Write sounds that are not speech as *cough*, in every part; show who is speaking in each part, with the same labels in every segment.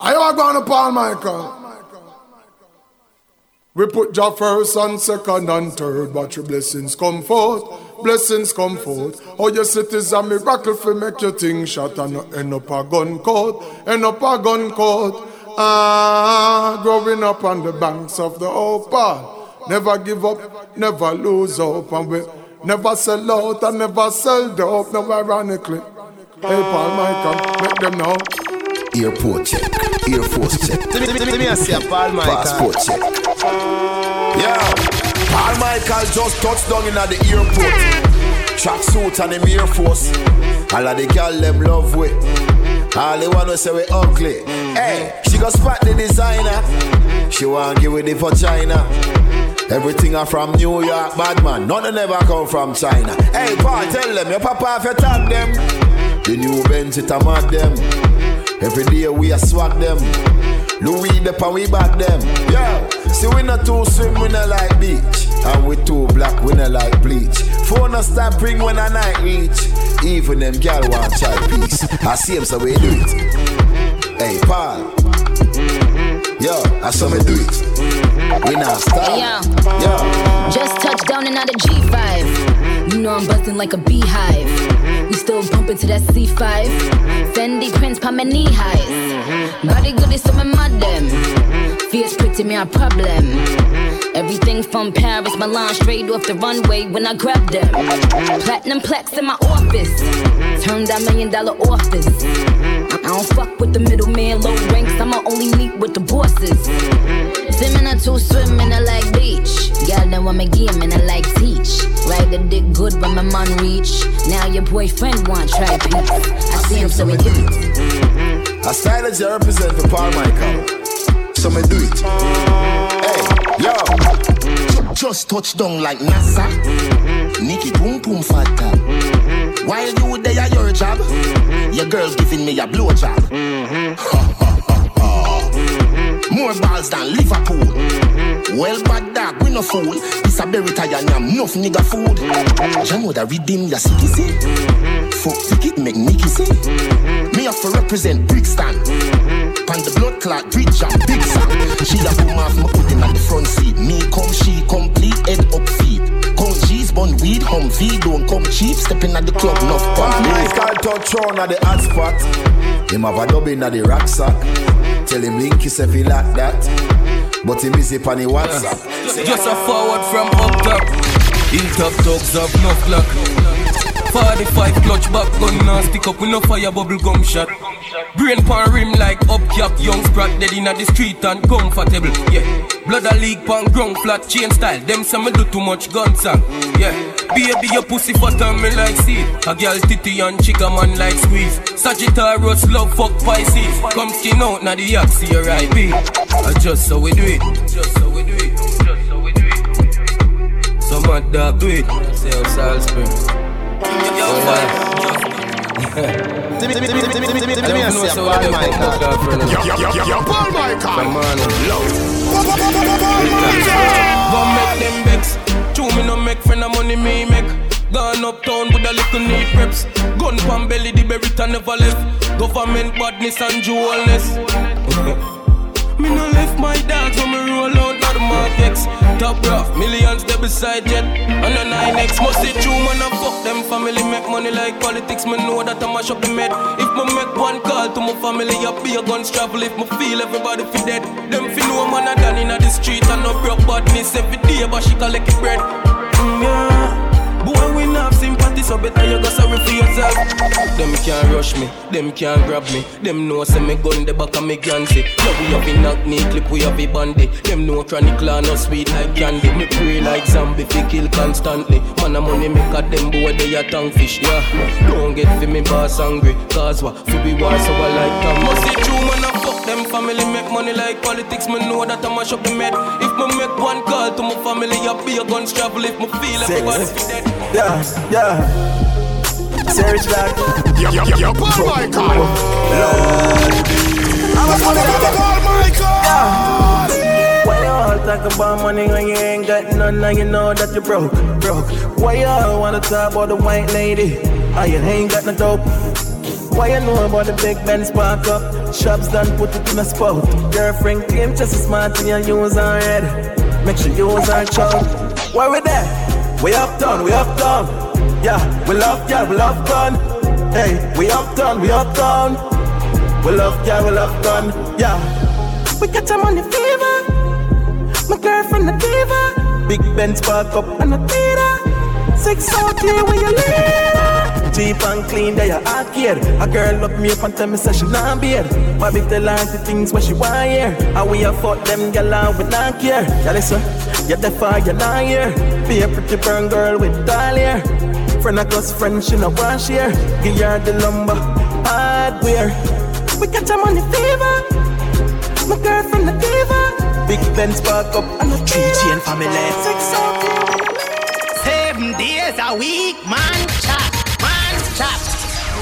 Speaker 1: I are going to Paul Michael. We put Jah first and second and third, but your blessings come forth, blessings come forth. Oh, yes, it is a miracle for make your thing shot and end up a gun court, end up a gun court. Ah, growing up on the banks of the Opal. Never give up, never lose hope, and we never sell out and never sell dope, no ironically. Hey, Paul Michael, make them know.
Speaker 2: Airport check, Air Force check.
Speaker 3: Let me see a Paul Michael.
Speaker 2: Passport check. Yeah, Paul Michael just touched down in at the airport. Track suit and him Air Force. All of the gal them love we. All they wanna say we ugly. Hey, she got spot the designer. She want give it for China. Everything are from New York, bad man. None of never come from China. Hey, Paul, tell them your papa if you tag them. The new Benz it a mad them. Every day we a swag them. Louis the pan we back them. Yo, see we not too swim, we not like beach. And we too black, we not like bleach. Phone a stop ring when a night reach. Even them gal want child peace. I see him so we do it. Hey, Paul. Yo, I saw me do it. We not stop.
Speaker 4: Yo.
Speaker 2: Yo.
Speaker 4: Just touched down in out G5. You know I'm buzzing like a beehive. We still bumping to that C5. Fendi prints pa my knee highs. Body good is some mud them. Fierce pretty me a problem. Everything from Paris, Milan, straight off the runway when I grab them. Platinum plaques in my office. Turn that million dollar office. I don't fuck with the middleman, low ranks. I'ma only meet with the bosses. Swimming a two swimming I like beach. Girl, then want me game and I like teach. Ride the dick good but my man reach. Now your boyfriend want try peace. I see him so we do it. Mm-hmm.
Speaker 2: A silence you represent for Paul Michael. So me do it. Mm-hmm. Hey, yo. Mm-hmm.
Speaker 3: Just touch down like NASA. Nikki boom boom fatta. While you there at your job, your girl giving me a blow job. More balls than Liverpool. Well, bad dog, we no fool. It's a berry tire and I'm enough nigga food. You know that redeem your city, see? Fuck ticket make Nicky see. Me have to represent Brixton. Pan the blood clot, bridge and big song. She a boom off my pudding on the front seat. Me come, she complete, head up feet. Count cheese, bun weed, Humvee, don't come cheap. Stepping at the club, enough pump.
Speaker 2: Michael touch on at the hot spot. Him have a dub in at the rucksack. Tell him link himself he like that. But he busy on the WhatsApp.
Speaker 5: Just a forward from up top. Hilltop dogs have no clock. 45 clutch back gun now stick up with no fire bubble gum shot. Brain pan rim like up cap, young sprat dead inna the street and comfortable. Yeah, blood a leak pan ground flat chain style. Them some me do too much gun song. Yeah, baby your pussy fat and me like see. A girl titty and chica man like squeeze. Sagittarius love fuck Pisces. Come skin out na the axe here I be. I just so we do it. Just so we do it. Just so we do it. Some mad dog do it. Say how Salisbury.
Speaker 3: Let me see a Paul Michael.
Speaker 1: Paul
Speaker 5: Go make them vex. Chew me no make friend of money me make. Gone uptown with a little neat preps. Gun pan belly, the berita never left. Government badness and jewelness. me no left my dogs when me roll out, the markex. Top rough, millions they beside jet. And the 9X must see true man and fuck them family. Make money like politics, man, know that I mash up the med. If me make one call to my family, I be a guns travel. If me feel everybody fi dead, them fi know man a done in the street and no broke badness every day, but she collect bread. Mm, yeah. Sympathy, so better you go sorry for yourself. Them can't rush me, them can't grab me. Them know say me gun the back of me Gansy. Yeah, we have a knock knee clip, we have a bandy. Them know chronic clan no sweet like candy. Me pray like zombie, fi kill constantly. Man a money make a them boy they a tongue fish, yeah. Don't get fi me boss angry, cause what? Fi be war so I like Tom. Must see true man them family, make money like politics. Me know that I mash up the med. If me make one call to my family, I be a guns travel. If me feel everybody fi dead.
Speaker 6: Yeah, yeah. Serious black.
Speaker 1: Yo, yo, yo, yo, Paul Michael.
Speaker 6: I was one of the
Speaker 1: Paul Michael.
Speaker 6: Why you all talk about money when you ain't got none and you know that you broke, broke? Why you wanna talk about the white lady? Oh, you ain't got no dope. Why you know about the big Ben spark up? Shops done put it in a spot. Girlfriend claim just as smart and you use her head. Make sure you use her choke. Why we there? We uptown, we uptown. Yeah, we love yeah, we love gun. Hey, we uptown, we uptown. We love yeah, we love gun. Yeah. We got some money fever. My girlfriend a diva. Big Ben spark up and a theater. Six out here where you live. Cheap and clean, they are arcade. A girl look me up and tell me say she not beard. My big tell her the things where she want here. And we a fuck them gal out with not care. Yeah, listen, you're the fire, you're not here. Be a pretty burn girl with doll hair. Friend of close friend, she no want share. Give her the lumber, hardware. We got some money fever. Big Ben spark up and a three chain family. Six out
Speaker 7: Seven days a week, man chop, man chop.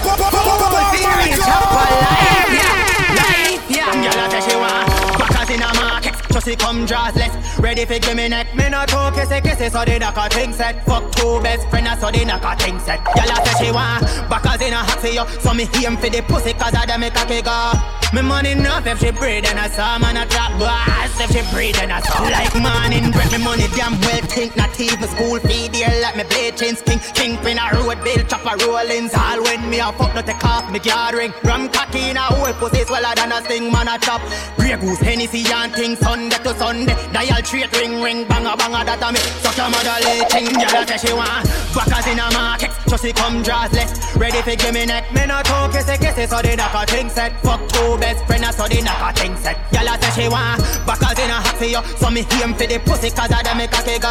Speaker 7: Whole series chop a life, yeah, life, yeah. Girl, I say she want backers in a market. Just see come draws less. Ready for give me neck. Me not talk kissy kissy so they knock a thing set. Fuck two best friends so they knock a thing set. Girl, I say she want backers in a hot for you. So me aim for the pussy cause I dem make a kick off. Me money enough if she and I saw man a drop boss if she and I saw like morning bread me money damn well think. Not even school fee dear like me play chain king. Kingpin a road bill chop a rollings. All when me a fuck no take off me yard ring. Rum cocky in a whole pussy sweller than a sting man a chop. Grey goose Hennessy and thing Sunday to Sunday. Dial straight ring ring banga banga that a me. Suck your mother leeching girl say she want backers in a market. Just see come draws less. Ready for give me neck. Me no talk kissy kissy so they knock a thing set. Fuck two best friend a study knock a thing set. Y'all say she want backers in a hot for you, so me aim for the pussy 'cause I dem make a kick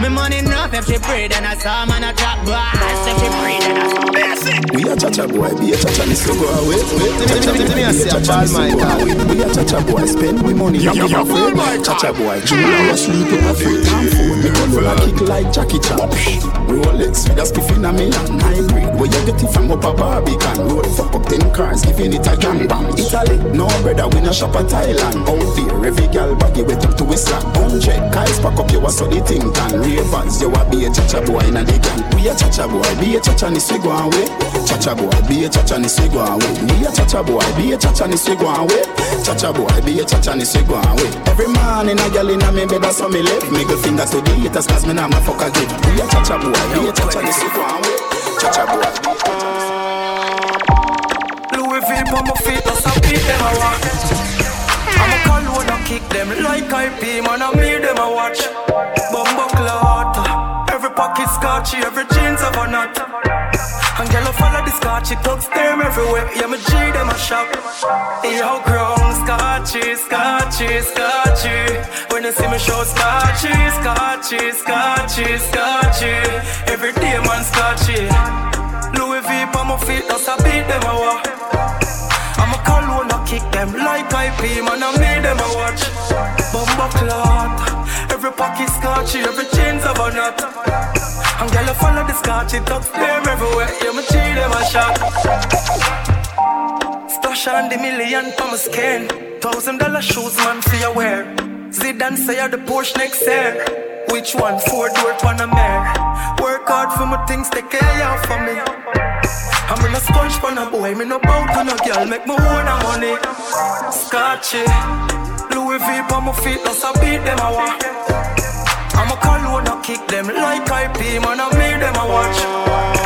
Speaker 7: Me money enough if she breathe and I saw man a drop blast if she breathe and I saw
Speaker 3: We a chacha boy, be a chacha ni so go away. Chacha boy, be a chacha ni so go away. We a chacha boy, spend we money you give away. Chacha boy, Julia was sleep in a free time phone. Me gun roll a kick like Jackie Chan. Rolex with a spiff in a me and hybrid. Where you get it from up a Barbican. Road fuck up ten cars, giving it a gang bang. Italy, no brother, we no shop at Thailand. Out there, every gal baggy wet up to his slack. Hundred guys pack up, you a so the thing can. Ravens, you a be a chacha boy in a the gang. We a chacha boy, be a chacha ni swig one way. Chacha boy, be a chacha ni swig one way. Be a chacha boy, be a chacha ni swig one way. Chacha boy, be a chacha ni swig one way. Every morning a gal in a me bed, so me left. Middle finger to the haters, cause me nah ma fuck a give. Be a chacha boy, be a chacha ni swig one way. Chacha boy, be a chacha
Speaker 6: Louis V on my feet, that's how beat them kick them like IP, man, I me them a watch. Bumbo clot, every pocket scotchy, every jeans of a nut. And I follow the scotchy, thugs them everywhere, yeah, me G them a shop. Yo, grown scotchy, scotchy, scotchy. When you see me show scotchy, scotchy, scotchy, scotchy. Every day, man, scotchy. Louis V on my feet, that's a beat them a walk. Kick them like IP, man, I made them a watch. Bumbo clot, every pocket scotchy, every chains a nut. And girl, I follow the scotchy, tucks them everywhere, yeah, me cheat them a shot. Splash on the million for my skin. Thousand dollar shoes, man, for your wear. Zidane say you're the Porsche next year. Which one? Four door Panamera. Work hard for my things, take care of for me. I'm in a sponge for no boy, me no bout to no girl, make me own a money. Scotchy, Louis V on my feet, that's a beat them a walk. I'm a cologne, I kick them like IP, man, I made them a watch.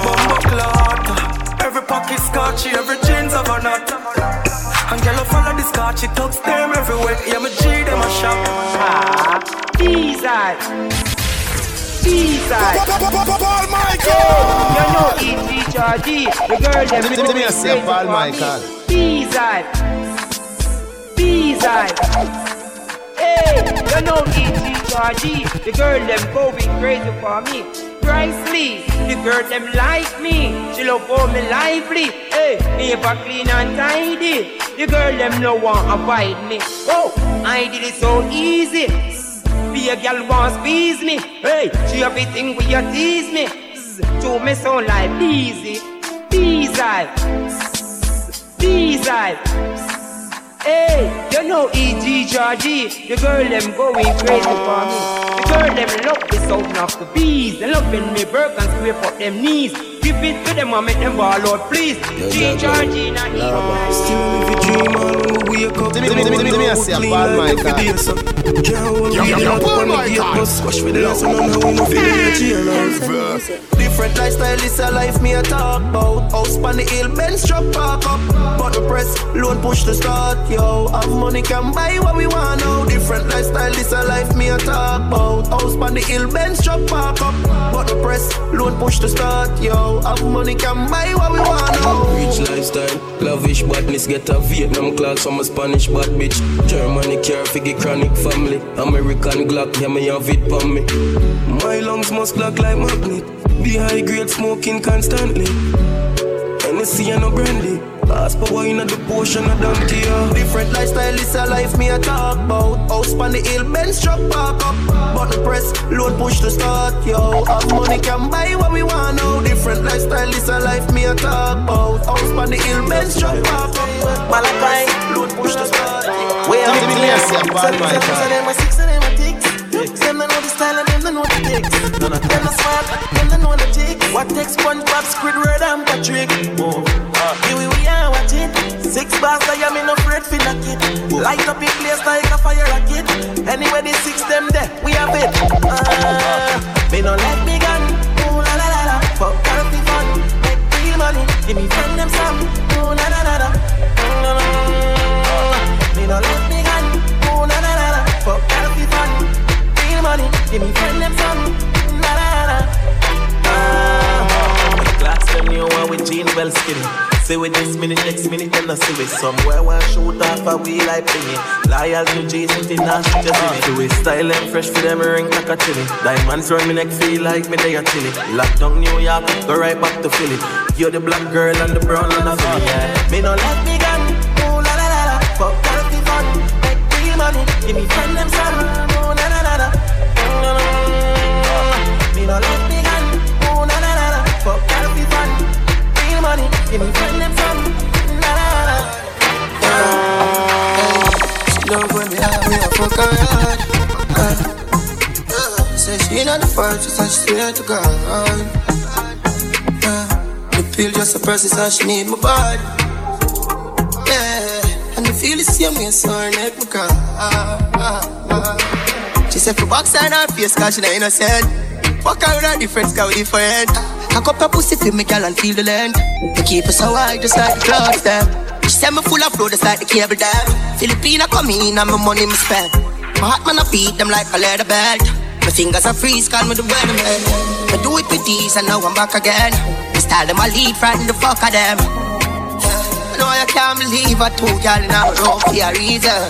Speaker 6: Bumbo clot, every pocket scotchy, every jeans of a nut. And girl, I follow the scotchy, tucks them everywhere, yeah, me G them a shop.
Speaker 8: Ah, Jesus.
Speaker 2: Michael.
Speaker 8: You know E.G. Georgie, the girl them
Speaker 2: let me say Paul Michael.
Speaker 8: Jesus. Hey, you know E.G. Georgie, the girl them going crazy for me. Precisely, the girl them like me. She love for me lively. Hey, me ever clean and tidy. The girl them no want avoid me. Oh, I did it so easy. Be a girl want squeeze me. Hey, she everything will you tease me. To me so like easy, easy, easy. Hey, you know E.G. Georgie, the girl them going crazy for me. The girl them love the sound of the bees. They love when me work and scrape up them knees. Give it to them and make them ball out, please. G Georgina,
Speaker 5: Still live a dream all when we wake up.
Speaker 9: Give me, give me, give me, give me a say, Paul Michael.
Speaker 5: Can't hold me up on the gate, ah. but squash with the last and I we no feel the cheer
Speaker 10: Different lifestyle is a life me a talk about. House on the hill, Benz truck park up. Button press, loan push to start, yo. Have money can buy what we want now. Different lifestyle is a life me a talk about. House on the hill, Benz truck park up. Button press, loan push to start, yo. Have money can buy what we want now.
Speaker 5: Rich lifestyle, lavish badness, get a Vietnam class from a Spanish bad bitch. Germany care figure chronic family. American Glock, yeah, me have it on me. My lungs must block like magnet. Be high grade smoking constantly. Hennessy and no brandy. Ask power in the potion of donkey, yeah.
Speaker 10: Different lifestyle is a life me a talk about. House on the hill, Benz truck park up. Button press, load push to start, yo. Have money can buy what we want now. Different lifestyle is a life me a talk about. House on the hill, Benz truck park up. Malachi, load push to start.
Speaker 9: Give me, give me a say, Paul Michael.
Speaker 10: them a six and them a ticks. Them don't know the style and them don't know the ticks. None of them are smart, them don't know the ticks. What takes SpongeBob, Squidward and Patrick? Oh, here we, we are watching. Six bars, I am in no afraid for knock it. Light up in place like a fire rocket. Anyway, the six them there, we have it. Uh, me no let me gun. Ooh la la la la. Fuck be fun. Make real money. Give me friend them some. Ooh la la la la. Mm, Me no let me skinny. See with this minute, next minute, then I see with somewhere one shoot off a wheel like thingy. Loyal to Jesus, in shit just see me. Do it style and fresh for them ring like a chili. Diamonds round me neck feel like me they a chili. Lock down New York, go right back to Philly. You're the black girl and the brown and the Philly. Yeah. Me no let me gun. Ooh la la la la. Fuck be fun. Make real money. Give me friend them son. Ooh la la la la. Mm, Me no let me gun. Ooh Give me friend them. La la la.
Speaker 11: Love when me have me a fuck her hard. Say she not the first, she said she swear to God. The pill just a process and she need my body. Yeah, and the feel the same way, so her neck me cry. She said for box and her face, cause she not innocent. Fuck her with a different, cause we different. I cup her pussy for me, girl, and feel the land. We keep her so high, just like the clouds, them. She said me full of flow, just like the cable dam. Filipina come in and my money me spend. My heart man I beat them like a leather belt. My fingers are freeze, call me the weatherman. I do it with these and now I'm back again. Me style them I lead, frighten the fuck of them. I know I can't believe I told y'all in a row for a reason.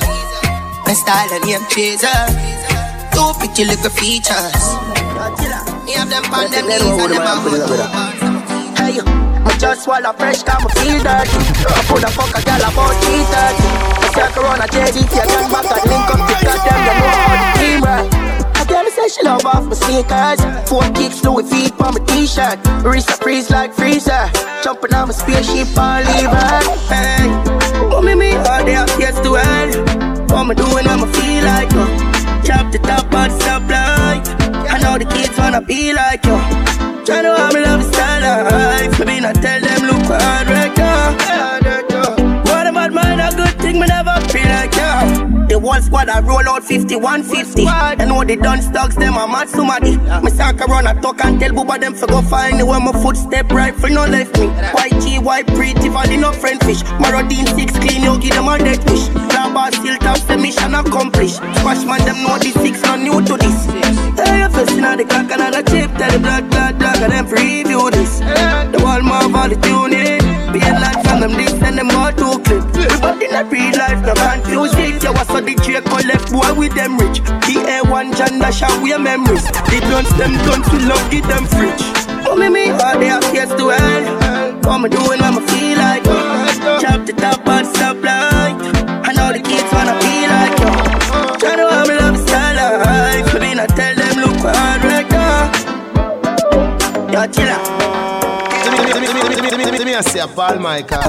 Speaker 11: My style and name chaser. Two pretty little features. Me have them on them knees and them on Hey, I just swallow fresh, cause I feel dirty. I put a fuck a gal about 330. I circle around a JDT, I got back and link up to goddamn, you know how the team right. I tell me say she love off my sneakers. Four kicks, Louis feet on my t-shirt. Wrist a freeze like freezer. Jumping on my spaceship and leave her. Hey, what me me all day yes to hell. What me doing, I'ma feel like you. Chop the top of the stoplight. I know the kids wanna be like you. Tryna have me love style life. Maybe not tell them look hard right now. What a bad mind, a good thing, me never feel like you. The whole squad I roll out 5150. I know the done stocks, them a mad somebody. Me sack around a talk and tell Booba them for go find the where my footstep rifle no left me. White G, white pretty, valley no friend fish. Marodine six clean, you give them a dead fish. Grabber still top, say mission accomplished. Squash man, them know the six, not new to this. Hey, you first in the clock and the chip, tell the blood, blood, dog, and them preview this. The wall mob, all the tune in. Be a lot from them, this and them all two clip. But in a real life, no confuse it. You was so the Draco left boy with them rich. The A1 John Dash we memories. The guns, them guns, we love, give them fridge. Oh, me, me, all they have yes to hell. What me doing, I'ma feel like. Chop the top and stop light. Tryna have me love style life. Maybe not tell them look hard right now. Yo, chill out.
Speaker 9: Give me, a say, Paul Michael.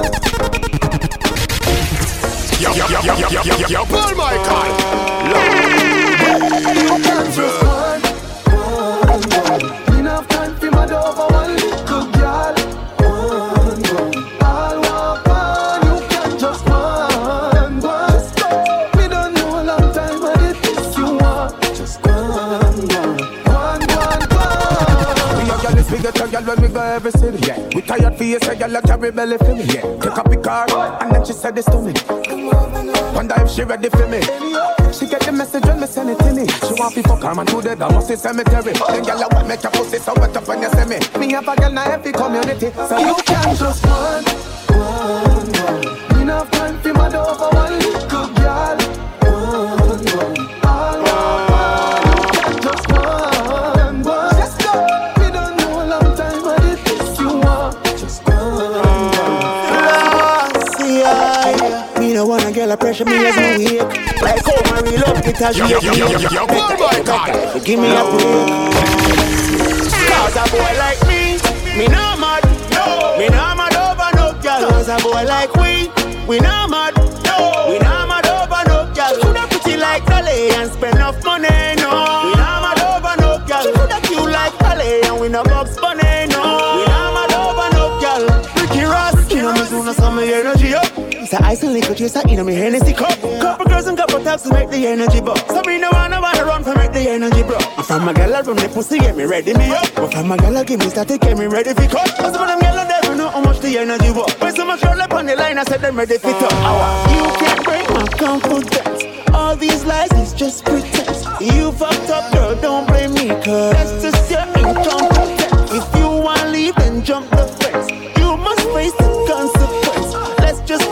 Speaker 12: Yo, yo, yo, yo, yo, yo, yo, Paul Michael.
Speaker 13: Enough
Speaker 14: every city. Yeah. We tired for you, say girl, carry belly for me. Yeah. Take up the car, and then she said this to me. Wonder if she ready for me. She get the message when me send it to me. She want to fuck her man to the Damacy cemetery. Then girl, I want make your pussy so wet up when you see me. Me have a girl in every community, so you can just one, one, one. Enough time for my over one little girl. A
Speaker 15: me as me weak. Like oh, how my real love it as
Speaker 9: boy, oh God.
Speaker 15: Give me a break. Cause a boy like me, me no mad. No. Me no mad over no girl. Cause a boy like we, we no mad. No. We no mad over no girl. Coulda pretty like Dolly and spend enough money. No. We no mad over no girl. Coulda cute like Dolly and we no box bunny. No. We no mad over no girl. Ricky Ross, you know me soon as some energy up. It's a ice and liquor chaser in me Hennessy cup. Couple girls and couple taps to make the energy buck. So me no wanna wanna run for make the energy bro. If I'm from a gal from the pussy get me ready me up. But from a gal give me start to get me ready for cut. Cause of them gal never know how much the energy work. When so much girl up on the line, I said them ready fit up. You can't break my confidence. All these lies is just pretense. You fucked up, girl, don't blame me, cause that's just your incompetence. If you wanna leave, then jump the fence. You must face the consequence. Let's just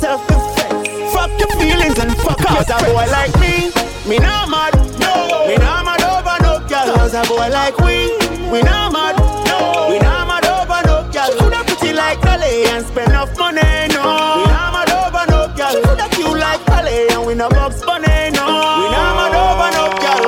Speaker 15: call it self-defense. Fuck your feelings and fuck Cause a boy like me, me not mad. No. Me not mad over no girl. Cause a boy like we, we not mad. No. We not mad over no girl. Coulda pretty like Dolly and spend enough money. No. We not mad over no girl. Coulda cute like Dolly and we no box bunny. No. We not mad over no girl.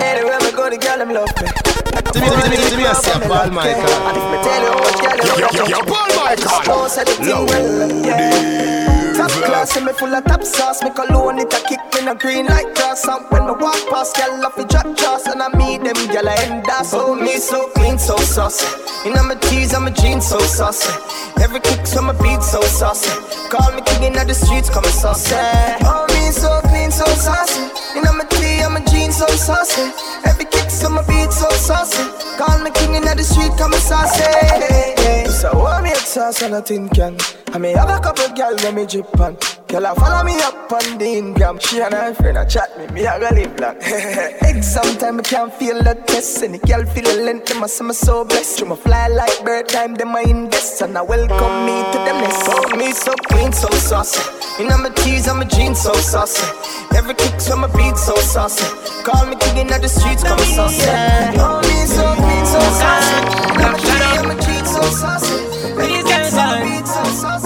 Speaker 16: Anywhere me go, the girl them love me.
Speaker 9: Give me, give me, give me a step, Paul Michael.
Speaker 16: And if me tell you how girl
Speaker 9: Yo,
Speaker 16: you
Speaker 9: yo,
Speaker 16: love
Speaker 9: yo,
Speaker 16: me,
Speaker 9: Paul Michael.
Speaker 16: Don't the thing well, yeah. Top class, me full of top sauce. Me cologne it a kick me no green like grass. And when me walk past, girl off the drop jaws, and I meet them girl I end up. So me so clean, so saucy. In my tees, I'm a jeans so saucy. Every kick from my beat so saucy. Call me king in the streets, come saucy. Oh me so clean, so saucy. In my tee, I'm a jeans so saucy. Every kick from my beat so saucy. Call me king in the street, come saucy. So what me sauce on a tin can. I may have a couple girl when me drip on. Girl, I follow me up on the Ingram. She and her friend a chat me, me a go live long. *laughs* Exam time, I can't feel the test. And the girl feel the length, them a say me so blessed. Through my fly like bird time, them I invest. And I welcome me to them nest. Oh, me so clean, so saucy. In my tees, I'm a jeans, so saucy. Every kick from my beat, so saucy. Call me king in the streets, come saucy. Oh, me so clean, so saucy. In my tees, I'm a jeans, so saucy.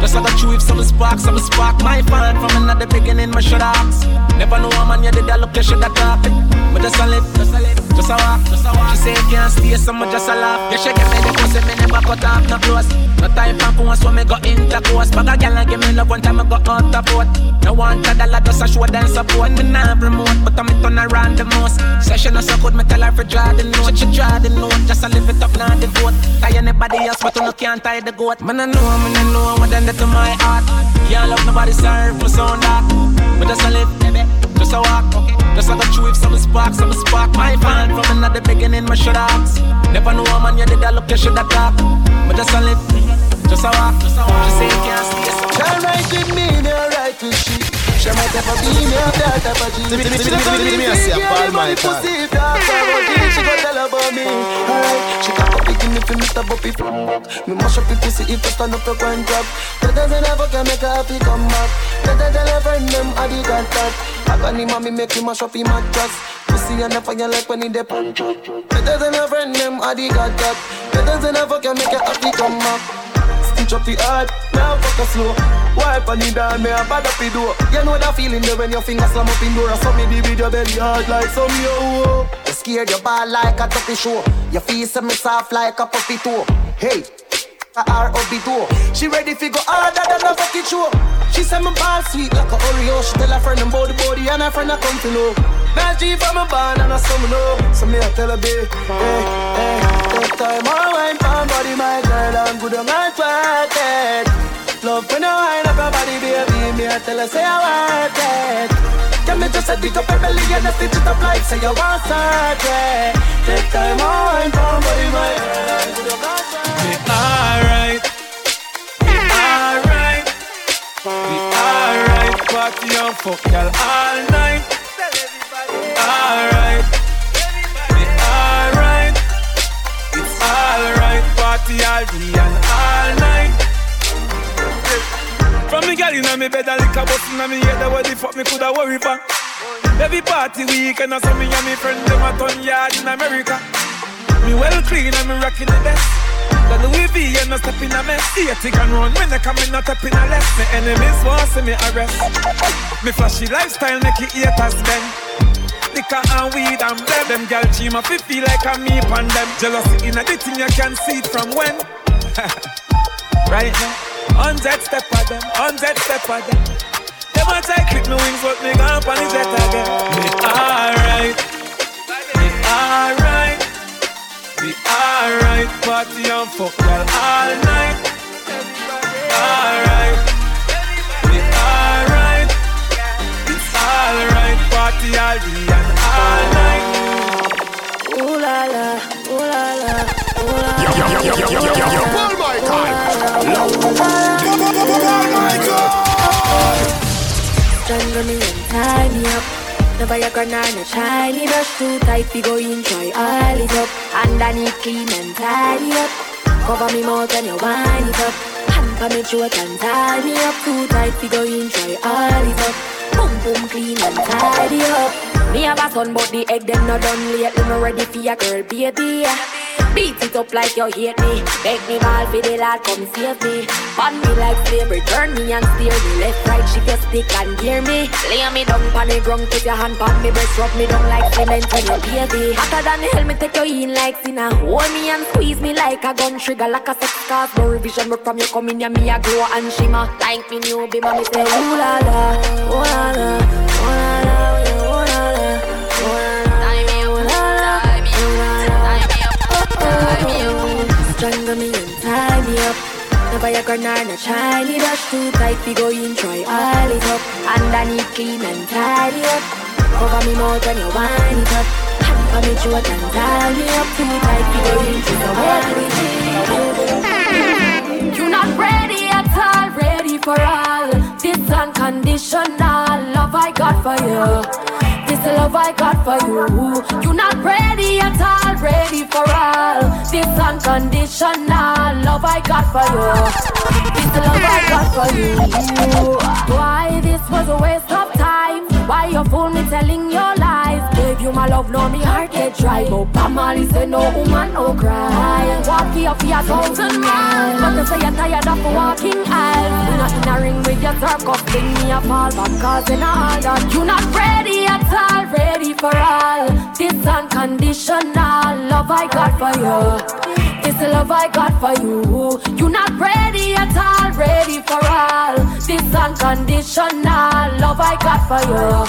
Speaker 17: Just like a chew if some spark, some spark. My fan from another beginning, my shut ask. Never know a man, you did that look, you should have talk. But just a live, just a live, just a walk, just a walk. She say you can't stay, so much just a laugh. Yeah, she get me the pussy, me never cut off, no close. No time for course, so me go intercourse. Bag a and give me love one time, I go out the boat. No want a dollar, just a show them support. Me nah remote, but I'm on around the most. Session so good, me tell her for draw the note. She draw the note, just a live it up, now the vote. Tie anybody else, but you no can't tie the goat. Man, I know, man, I know what them do to my heart. Can't love nobody, serve my sound that. But just a live, baby, just a walk. Just like a chew if some spark, some spark. My fan from another beginning, my shut ask. Never know a man, you did that look, you should have talk. But just a live, just a walk. She say you can't stay, so
Speaker 16: Shall right with me, me right with she. She might have a be me, a that type of G.
Speaker 9: Give me, give me, give me, give me, give me a step, Paul Michael.
Speaker 16: Pussy, if that's how I She gon' tell about me. Alright, she got up picking me for Mr. Buppy. Me mash up your pussy if you stand up to grind trap. Better than ever can make her happy come. Better tell a friend them I that that. I got him mommy make him mash up him mattress. Pussy and the fire like when punch up. Better than her friend them I did that that. Better than ever can make her happy come back. Stitch up the hard, now fuck a slow. Wipe on the down, me a bad up the door. You know that feeling there when your fingers slam up in door. So me the your belly hard like some yo. You scared your ball like a tuppy show. Your face me soft like a puppy toe. Hey. A R O B door. She ready fi go harder than a fucking show. She say me ball sweet like a Oreo. She tell her friend about the body and her friend a come to know. Now G from a band and a some know. So me a tell her babe, hey, hey, take time, all wine, pan body, my girl, I'm good on my track.
Speaker 18: Love when you wind up your body, baby. Me I tell her say I worth it. Can me just a dig up your belly and just stitch it up like say you want surgery. Take time on, come body my head.
Speaker 19: We alright. We alright. We alright. Party and fuck y'all all night. Alright. We alright. It's alright. Party all day and all night. From me girl inna me bed and lick a bus inna me head what the fuck me coulda worry for. Every party weekend I saw me and me friend them a ton yard in America. Me well clean and me rocking the best. The Louis V and no step in a mess. Eighty can run when they come in not up in a less. Me enemies want see me arrest. Me flashy lifestyle make it haters bend. Liquor and weed and blem Them gal cheat my feel like I'm me pan them. Jealousy in a the thing you can see it from when *laughs* Right now Hundred step of them, hundred step of them. Them a try clip me wings, but me gone on the jet again. Me alright, me alright, me alright. Party and fuck girl all night. Alright, me alright, it's alright. Party all day and all night.
Speaker 18: Ooh la la, ooh la la.
Speaker 12: Yo, yo, yo, yo, yo, yo, yo,
Speaker 18: and tie me up. No Viagra nor no shiny brush too tight. We go in all it up. Underneath clean and tidy up. Cover me mouth and you wind it up. Hand me throat and tie up too tight. We go in all it up. Boom boom clean and tidy up. Me have a son but the egg them not done lately. Me ready for your girl baby. Beat it up like you hate me. Make me ball for the lad, come save me. Pon me like slavery, turn me and steer me. Left, right, shift your stick and gear me. Lay me down pon the ground, put your hand pon me breast, rub me down like cement when you baby. Hotter than hell, me take you in like sinner. Hold me and squeeze me like a gun trigger, like a sex cause no revision. But from you coming, yeah, me a glow and shimmer. Like me new baby, me say ooh la la, ooh la la, ooh la la, Viagra nor no shiny dash too tight. We go in try all it up. Underneath clean and tidy up. Cover me mouth when you wind it up. Hand for me throat and tie me up too tight. We go in try so You not ready at all, ready for all. This unconditional love I got for you. This the love I got for you. You're not ready at all, ready for all. This unconditional love I got for you. This is the love I got for you. Why this was a waste of time? Why you fool me telling your lies? Gave you my love, now me heart get dry. But Bob Marley say no woman, no cry. Walk here for a thousand miles. But they say you're tired of walking aisles. You not in a ring with your circus, thing me a fall back. Cause in all that you not ready at all, ready for all. This unconditional love I got for you. This the love I got for you. You're not ready at all, ready for all. This unconditional love I got for you.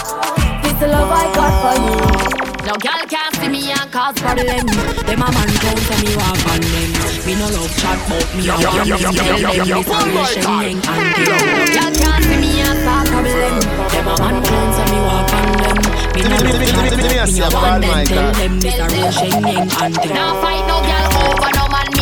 Speaker 18: This the love I got for you. No girl can't see me and cause problem. Them a man count and me walk on them. Me no love chat but me a want them. Tell them this a real sheneng and them. Girl can't see me and cause problem. Them a man count and me walk on them. Me no love chat but me a want them. Tell them this a real sheneng and them. Now fight no girl over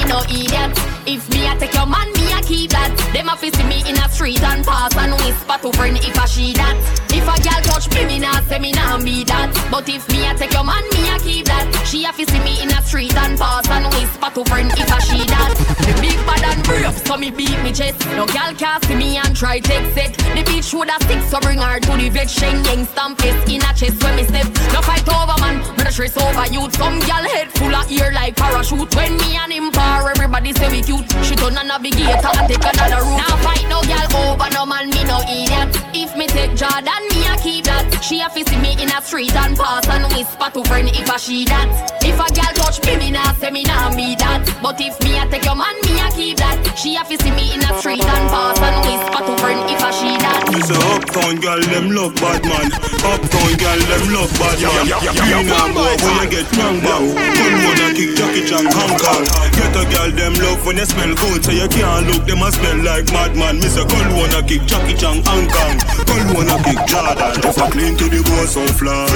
Speaker 18: no man, me no idiot. If me a take your man, me a keep that. Them a see me in a street and pass and whisper to friend if a she that. If a girl touch me, me nah say me nah be that. But if me a take your man, me a keep that. She a see me in a street and pass and whisper to friend if a she that. The big bad and brave, so me beat me chest. No girl can see me and try take set. The bitch woulda stick, so bring her to the vet. Sheng yang stamp fist in a chest when me step. No fight over man, me no stress over youth. Some girl head full of ear like parachute. When me and him par, everybody say we cute. She turn a navigator and take another route. Now fight no girl over no man, me no idiot. If me take Jordan, me a keep that. She a fi see me in a street and pass and whisper to friend if a she that. If a girl touch me, me nah say me nah me that. But if me a take your man, me a keep that. She a fi see me in a street and pass and whisper to friend if a she that.
Speaker 20: Me say uptown girl them love bad man. Uptown girl them love bad man. You know boy when you get wrong bow. Gun one a
Speaker 12: kick Jackie Chan Hong Kong. Get a girl them love when you smell good, so you can't look them a smell like madman. Miss a girl wanna kick Jackie Chan Hong Kong. Girl wanna kick Jordan. If I clean to the bone, so fly.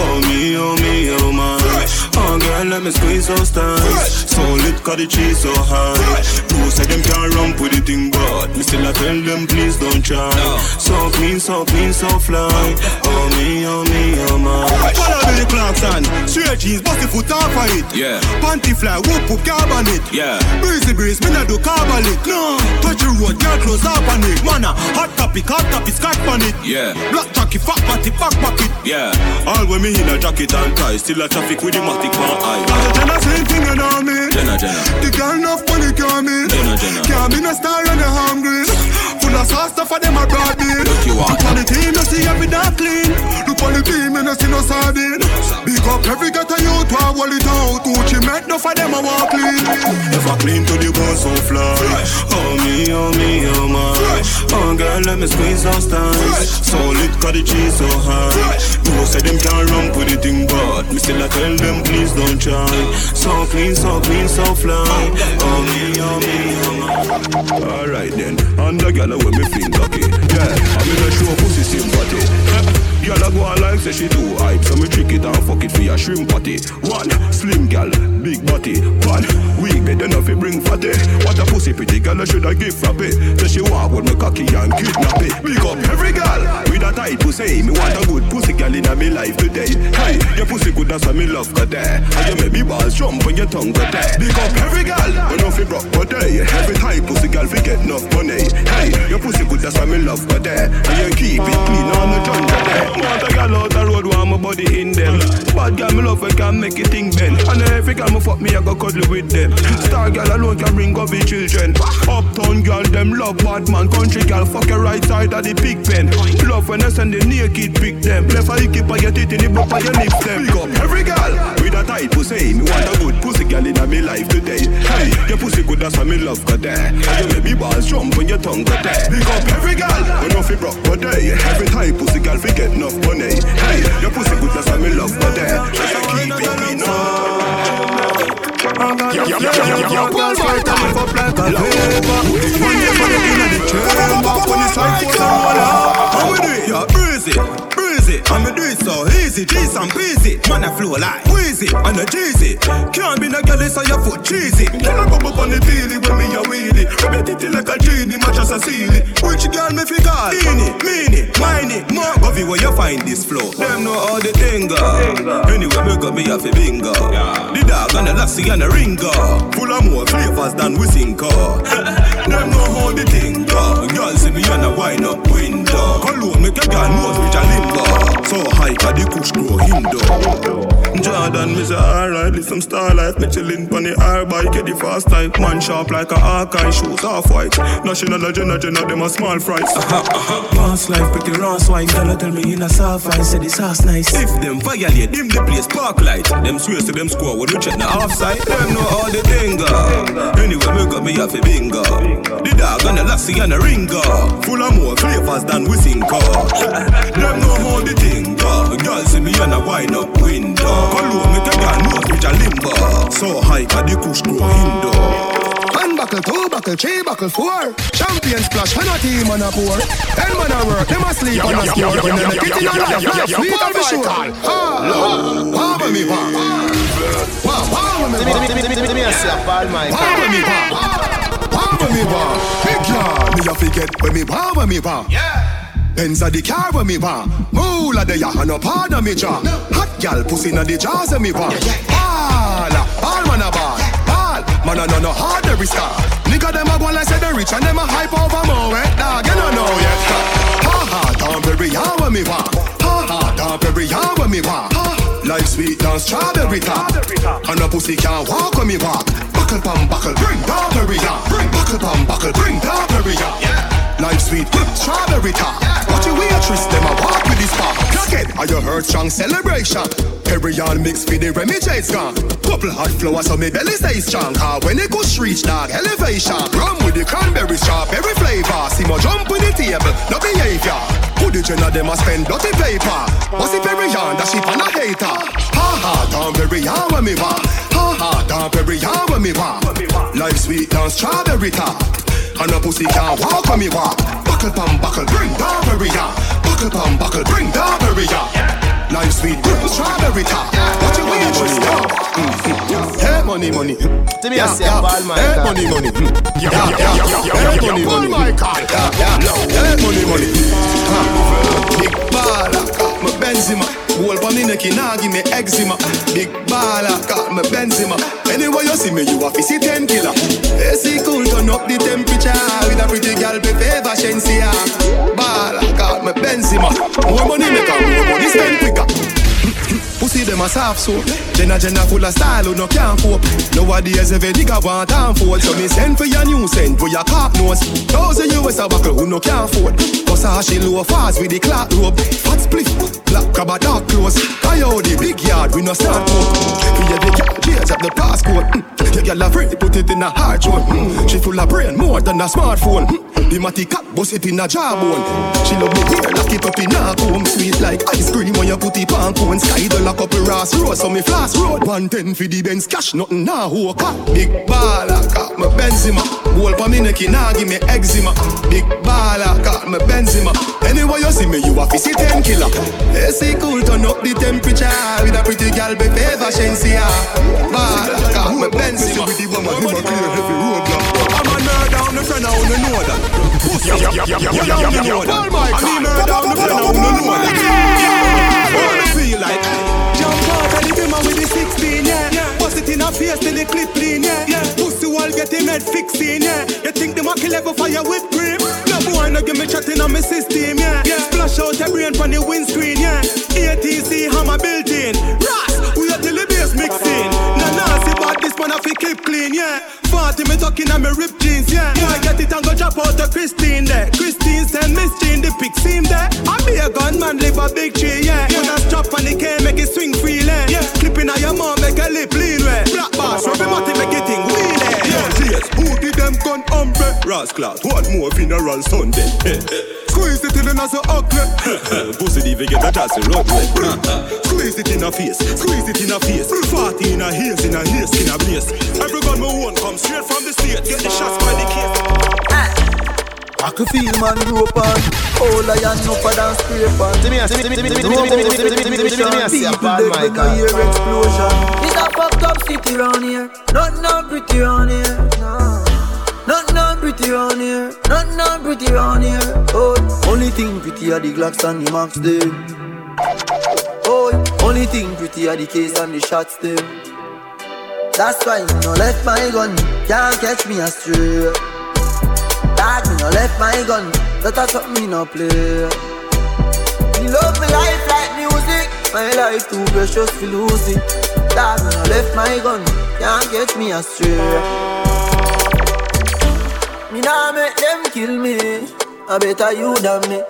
Speaker 12: Oh me, oh me, oh my. Oh girl, let me squeeze those thighs. So lit, cause the cheese so high. Who say them can't run with the thing, but me still I tell them please don't try. So clean, so clean, so fly. Oh me, oh me, oh my.
Speaker 20: Follow Billy Clarkson, straight jeans, bust the foot off of it.
Speaker 12: Yeah.
Speaker 20: Panty fly, whoop whoop carbon it.
Speaker 12: Yeah.
Speaker 20: Breezy breeze, me not do carbon. No, touch the road, girl close up on it. Mana, hot topic, hot topic, scotch on it.
Speaker 12: Yeah.
Speaker 20: Black jockey, fat body, back pocket.
Speaker 12: Yeah. All when me in a jacket and tie, still a traffic with the matic eye.
Speaker 20: Cause the Jenna same thing you know me.
Speaker 12: Jenna, Jenna.
Speaker 20: The girl enough money can't me.
Speaker 12: Jenna, Jenna.
Speaker 20: Can't be no star and you hungry. Full of sauce stuff for them a broad beat.
Speaker 12: Look you
Speaker 20: on the team, you see every dark clean. Look on the team, you no see no sardine. Big up every a youth, to hold it out. Gucci make no for them a walk clean.
Speaker 12: If I clean to the bone, so oh, fly. Oh me, oh me, oh my. Oh girl, let me squeeze those thighs. So lit, cause the cheese so high. No say them can't run with the thing, but me still I tell them please don't try. So clean, so clean, so fly. Oh, oh me, oh me, oh my. Alright then, and the girl when me feel lucky. Yeah, I'm in a show pussy sympathy. *laughs* Girl a go on like say she do hype So me trick it and fuck it for your shrimp patty. One, slim gal, big body. One, weak bed enough fi bring fatty. What a pussy pretty girl I shoulda give frappy Say she walk with me cocky and kidnap it Big up every gal with a tight pussy. Me want a good pussy gal in me life today. Hey, your pussy good why me love got there. And you make balls jump when your tongue got there. Big up every gal, we know fi broke but day. Every tight pussy gal fi get enough money. Hey, your pussy good that's why me love got there And you keep it clean on the got there Want a gal out the road, want my body in them. Bad gal me love, I can make it thing bend. And every gal me fuck me, I go cuddle with them. Star gal alone can bring up the children. Uptown gal, them love bad man. Country gal, fuck your right side of the pig pen. Love when I send the naked pick them. Left eye keep I your it in the of your lips them. Big up every gal with a tight pussy. Me want a good pussy gal in my life today. Hey, your pussy good, that's why me love got there. And you make me balls jump when your tongue got there. Big up every girl, we know fi broke but day. Every time pussy girl fi get enough money. Hey, your pussy good, why me love but there. Just keep it clean.
Speaker 20: Yo, yo, yo, yo, yo, pull my time up like a paper. Money for the inna the chamber. When it's time for roll out, how we do it? Breezy, breezy. And me do it so easy, G's and breezy. Man, I flow like wheezy and a jeezy. Can't be no girl, so your foot cheesy. Can I bubble on the feely when me a wheelie? Rub titty like a genie, match as a ceiling. Which girl me fi call? Beanie, meanie, miney, more govy where you find this flow. Them know how the thing. Anyway, me got me a fi bingo. The dog and the lassie and the ringer. Full of more flavors than we sing *laughs* Them know how the thing. Girl see me and a wine up window. Cologne make a girl nose with a limbo. So high, 'cause the kush grow hindo. Jordan, me say alright, some star life. Me chillin' pon the air bike, get the fast type. Man sharp like a Hawkeye, shoes half white. National agenda, agenda, them a small fries. Uh-huh, uh-huh.
Speaker 21: Boss life, pretty raw swine. Girl, tell me in a soft eye, say this house nice.
Speaker 12: If them violate, them the place park light. Them swear to them score when we check the offside. Them know all the thing. Anyway, me got me off a bingo. The dog and the lassie and the ringer. Full of more flavors than we sing *laughs* Them know how the thing go. Girl see me and a wine up window. Cologne make a girl nose with a limbo. So high, high 'cause the kush grow hindo.
Speaker 20: One buckle, two buckle, three buckle, four. Champion splash, when a team on a pour. Ten man a work, them a sleep on a score. When they make it in a life, life sweet of the sure. Ah, power me, power. Wow, power me, power.
Speaker 10: Let me say a ball, my
Speaker 20: Power me, power. Power me, power. Big yard, me a forget when me power me, power. Yeah. Benz a the car when me want. Moolah the ya and part of me jaw? Hot gal pussy na the jaws me want. Ball, ball man a ball. Ball, man a no no hard every star Nigga them a go like say they rich and them a hype over more eh? Dog you don't know yet. Ha ha, down very hard when me want. Ha ha, down very hard when me want. Life sweet down strawberry top. And a pussy can't walk when me walk. Buckle pam buckle, bring down very hard Buckle pam buckle, bring down very hard Life sweet, strawberry top Watch your waitress, them a walk with this pop Crackhead, are you heard strong celebration? Perry on mix with the Remy J's gone. Couple hot flowers so me belly stay strong. Cause when it goes reach dog elevation Rum with the cranberry strawberry flavor. See my jump with the table, no behavior. Put the gen of them a spend dirty paper. What's the Perry on, that she on a hater. Ha ha, down very on when me want. Ha ha, don't perihawa mi wa. Life sweet and strawberry top. And a pussy can't walk when me walk. Buckle pam buckle, bring down barrier. Buckle pam buckle, bring down barrier. Life sweet, strawberry top. What you want to stop? Mm. Hey money, money.
Speaker 10: To me, I say, ball my
Speaker 20: Hey money, money. Yeah, yeah, yeah, yeah. Hey money, money. Yeah, oh, yeah. Hey money, money. Big baller, my Benzema. Whole pa me neck, nah give me eczema. Big baller, got my Benzema. Anywhere you see me, you a see ten killer. AC cool, turn up the temperature with a pretty girl, be favor Shenseea. Baller, got my Benzema. More money make a more money spend quicker. Pussy them a soft so Jenna Jenna full of style who no can't cope Nowadays every nigga want and fold So me send for your new send for your cop nose Thousand US a buckle who no can't afford How she low fast with the clock rope. Fat split, black crab a dark Coyote the big yard we no start For your big yard, change up the passcode. Mm. Your girl a free, put it in a hard joint mm. She full of brain more than a smartphone. Mm. The matty cat bust it in a jawbone. She love me here, lock it up in a comb. Sweet like ice cream when you put it on cone. Sky the lock up a Ross Road, so me flash road. 110 for the Benz cash, nothing nah who cat Big baller, got my Benzema. Whole pa me neck, nah give me eczema. Big baller, got my Benzema Anywhere you see me, you a see ten killer. AC cool, turn up the temperature With a pretty girl, be favor Shenseea Baller, got my Benzema With the woman, him a clear heavy roadblock I'm a nerd down the front, I wanna know that. Pussy, you don't know that. I mean nerd down the front, I wanna know that. Wanna feel like
Speaker 22: Jump out of the bimmer with the 16, yeah. Bust it in her face till the clip clean, yeah. Yeah. Wall get him head fixing, yeah. You think the kill ever fire with cream? No boy no give me chatting on my system, yeah. yeah. Splash out your brain from the windscreen, yeah. ATC hammer built in. Ras, we are till the bass mixing. Nah, see about this man I fi keep clean, yeah. Party me talking on me rip jeans, yeah. Boy get it and go drop out to Christine there. Christine send Miss Jean the pic seam there. I be a gunman, live a big tree, yeah. When I strap on the K, make it swing freely. Yeah. Clipping on your mom, make a lip lean, yeah. Black bars, rub him out, make it thing wheelie.
Speaker 20: Cheers, who did them gun umbre? Rasclat, what more funeral Sunday? *laughs* Squeeze it in the nozzle ugly. *laughs* Pussy diva get a tassy rugly. *laughs* Squeeze it in a face, squeeze it in a face. Party in a haze, in a haze, in a blaze. Every gun me want come straight from the state. Get the shots by the case. Ah.
Speaker 23: I could feel man rope on All I am no for dance scrape on People they
Speaker 10: see
Speaker 23: a hear explosion. It's a fucked up city round here. Nothing not pretty round here. Nothing not pretty round here. Nothing not pretty round here. Oh, only thing pretty are the Glocks and the Max there. Oh, only thing pretty are the case and the shots there. That's why you no know, let my gun, can't catch me astray. Dad, me no left my gun. That a something me no play. Me love my life like music. My life too precious to lose it. Dad, me no left my gun. Can't catch me astray. Me nah make them kill me. I better you than me.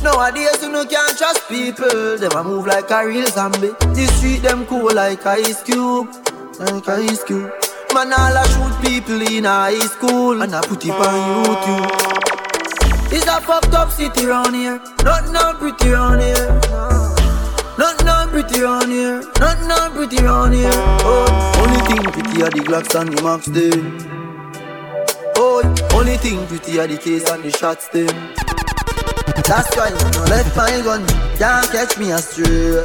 Speaker 23: Nowadays you no can't trust people. Them a move like a real zombie. The street them cool like ice cube. Like ice cube Man all a shoot people in high school. And I put it on YouTube. It's a fucked up city round here. Nothing not pretty round here. Nothing not pretty round here. Nothing not pretty round here. Oh, only thing pretty are the Glocks and the Max them Oh, only thing pretty are the case and the shots them That's why me no left my gun. Can't catch me astray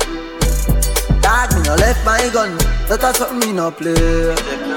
Speaker 23: Dad, me no left my gun. That a something me no play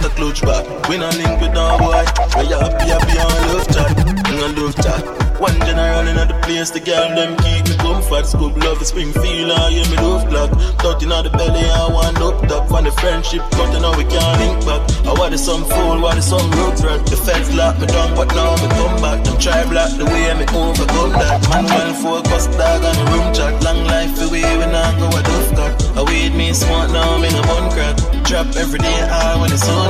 Speaker 10: got a clutch back. We not link with no boy. We happy happy on love chat, on love chat. One general in the place, the girl them keep me comfort. Scoop love the Springfield, I hear me love clock. Thought in the belly, I want up top. When the friendship cut, now we can't link back. I want some fool, want some road rat. The feds lock me down, but now me come back. Them try block the way me overcome that. Man well focused, dog on the room chat. Long life the way we not go a duff cut. I weed me smart now, me no bun crack. Trap every day, I when it's on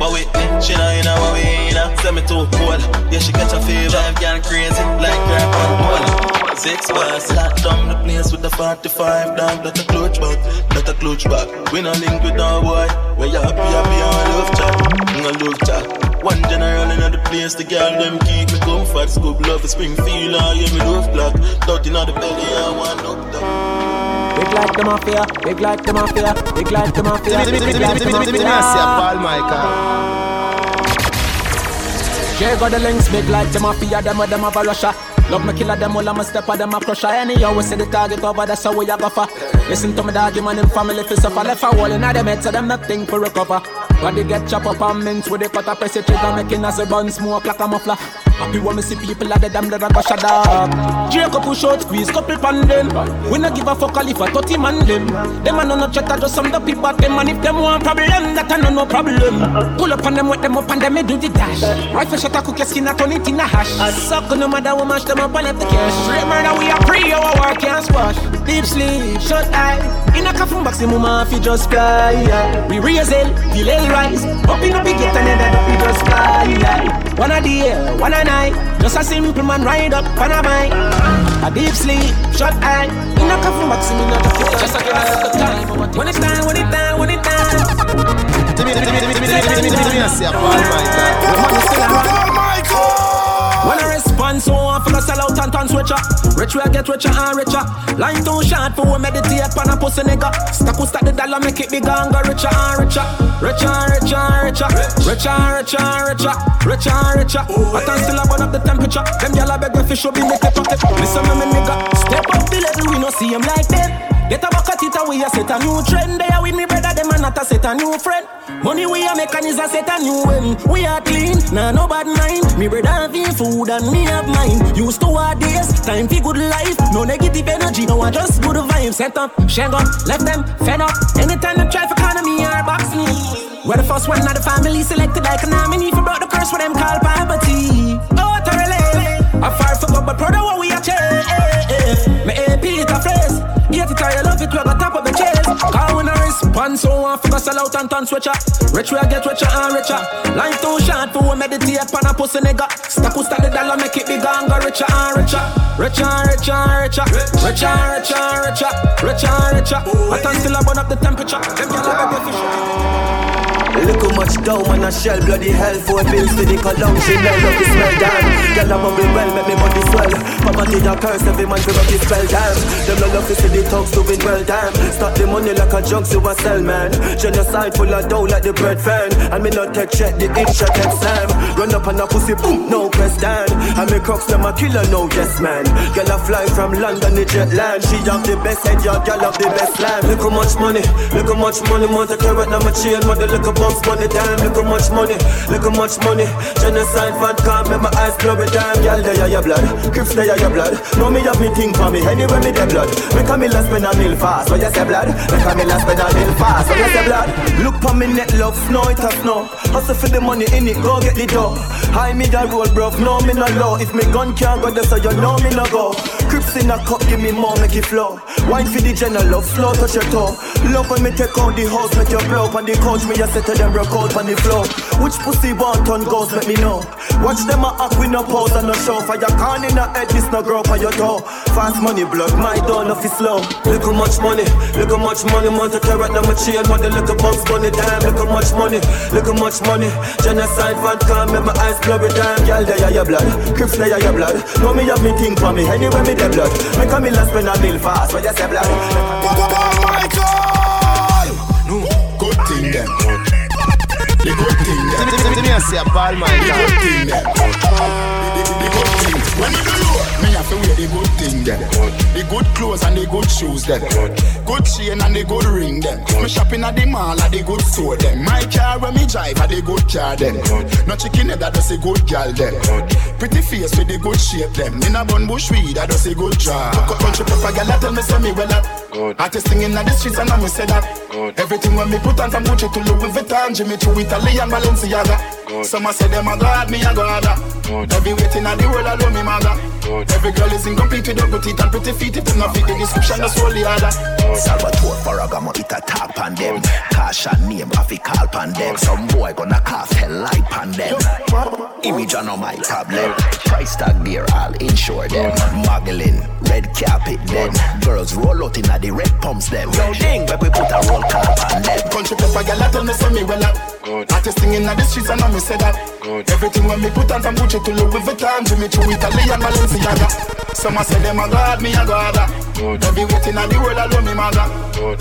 Speaker 10: But Whitney, eh, she know you know what we in. Send me too cold, yeah she catch a fever. Drive girl crazy, like crap on. Six bars, lock down the place with the 45 dog. That a clutch back, that a clutch back. We no link with no boy. Where you happy, happy, I love chat, I love chat. One general in the place, the girl them keep me comfort. Scoop love, Springfield, I hear me love clock. Thought in the belly, I want up.
Speaker 17: Big like the mafia, big like the mafia, big like the mafia, big like the mafia.
Speaker 2: Paul Michael.
Speaker 17: Jay got the links, big like the mafia, them of them a Russia. Love me killer them all, I'm a step of them a crusher. Anyhow, we see the target over, that's how we a for. Listen to me, dog, you man in family fi suffer. Left a wall in the head, so them nothing for recover. Body get chop up and mince with the cutter, press it trigger, making us a bun smoke like a muffler. Happy when me see people at the damn that I go shut up. Jacob push out, squeeze couple pan them. We not give a fuck if a 30 man them. Them a no no chatter, just some the people them. And if them want problem, that a no no problem. Pull up on them, wet them up and them me do the dash. Rifle shot a cook your skin, I turn it in a hash. Suck no matter what mash them up and left the cash. Straight murder, we are pre, our work can't squash. Deep sleep, shut eye. In a coffin box, the mama fi just fly. We raise hell, hell rise. Up in a big get and One a day, one a night. Just a simple man ride up on a bike. A deep sleep, shut eye. In a coffin box, me not a fit. Just a give us the time. When it's time, when it's time, when it's time.
Speaker 2: Timmy, Timmy, Timmy, Timmy, Timmy, Timmy, Timmy, Timmy, say Paul Michael.
Speaker 17: When I respond, so I feel a sell out and turn switcher. Rich will get richer and richer. Line too short for we meditate on a pussy nigga. Stack who stack the dollar, make it bigger and go richer and richer. Richer and richer and richer. Richer and richer and richer. Richer and richer. But I'm still burn up the temperature. Them gyal a beg me fi show me make it pocket. Listen me, me nigga. Step up the level, we no see him like them. Get a bucket it away, a set a new trend. They are with me brother, them a not a set a new friend. Money we a make and is a set a new end. We are clean, nah no bad mind. Me brother have food and me have mine. Used to hard days, time for good life. No negative energy, no I just good vibes. Set up, shang up, left them fed up. Anytime them try for economy or box me. We're the first one of the family selected like an nominee for brought the curse for them called poverty. Oh, relate. I for God, but of what we are chase. Me AP it a phrase. Cause when I respond, so I figure sell out and turn switcher. Rich we a get richer and richer. Life too short for we meditate on a pussy nigga. Stack who stack the dollar, make it bigger and go richer and richer. Richer and richer and richer. Richer and richer and richer. Richer and richer. But I'm still a burn up the temperature. Them gyal a me fi
Speaker 24: Look how much dough when I shell bloody hell for bills to the cologne. She love the smell damn Girl I'm bubble well make me body swell. Poverty a curse every man fi rock his spell damn Them no love to see the thugs doing well damn Start the money like a junk to a sell man. Genocide full of dough like the bread fan. And me not take check the inch I take Run up on a pussy boom no question And me crocs them a killer no yes man. Girl I fly from London the jet land. She have the best head yeah girl have the best land. Look how much money Look how much money Want to carry now my chain Mother look bucks money damn Look how much money Look how much money. Genocide vodka Make my eyes with damn Girl they are your blood. Crips they are your blood. Know me have me think for me Anyway me dead blood. Make a me last spend a mil fast What you say blood. Make a me last spend a mil fast What you say blood. Look for me net love Snow it a snow. Hustle for the money in it Go get the dough. High me the roll bruv No me no low If me gun can't go there So you know me no go Crips in a cup Give me more make it flow. Wine for the general love Slow touch your toe. Love when me take out the house Make you blow. On the couch me a set to them out on the floor. Which pussy want on ghost Let me know. Watch them a act with no pose and no show. Fire can in the head This no grow on your toe. Fast money blood My door no fi slow. Look how much money Look how much money. Want to carrot now my chain to look a box money Damn Look how much money Look how much money. Genocide vodka Make my eyes blurry Damn Girl they are your blood. Crips they are your blood. Know me have me think for me. Anyway me the blood. Me come in last when I bill fast, when you say blood.
Speaker 20: Oh my God! No, good thing them. The good them. Me see a ball, my The good thing them me have to wear the good thing them. The good clothes and the good shoes them. Good chain and the good ring them. Me shopping at the mall at the good store them. My car when me drive at the good car them. No chicken head that does a good girl them. Pretty face with the good shape them. In a bun bush weed that does a good job. Country pepper girl tell me say me well up. Artist singing at the streets and I me say that. Everything when me put on from Gucci to Louis Vuitton, Jimmy Choo, Italian Balenciaga.
Speaker 3: Some a say them a God, me a God. Every waiting at the world, I love me mother. Every girl is incomplete without good teeth and pretty feet. If them not fit the description, that's all the other.
Speaker 25: Salvatore Ferragamo it a talk pan them. Kasha name have call pan them. Some boy gonna cast hell light pan them. Image on my problem. Price tag there, I'll insure them. Muggling, red carpet them. Girls roll out in the red pumps them. Yo, ding, but we put a roll cap on them.
Speaker 3: Country pepper, girl, I tell me say me well up. Artist singing in the streets, and I me say that. Everything when me put on from Gucci to Louis Vuitton, Jimmy Choo, Italy and Balenciaga. Some a say them a God, me a God. Every waiting at the world, I love me mother.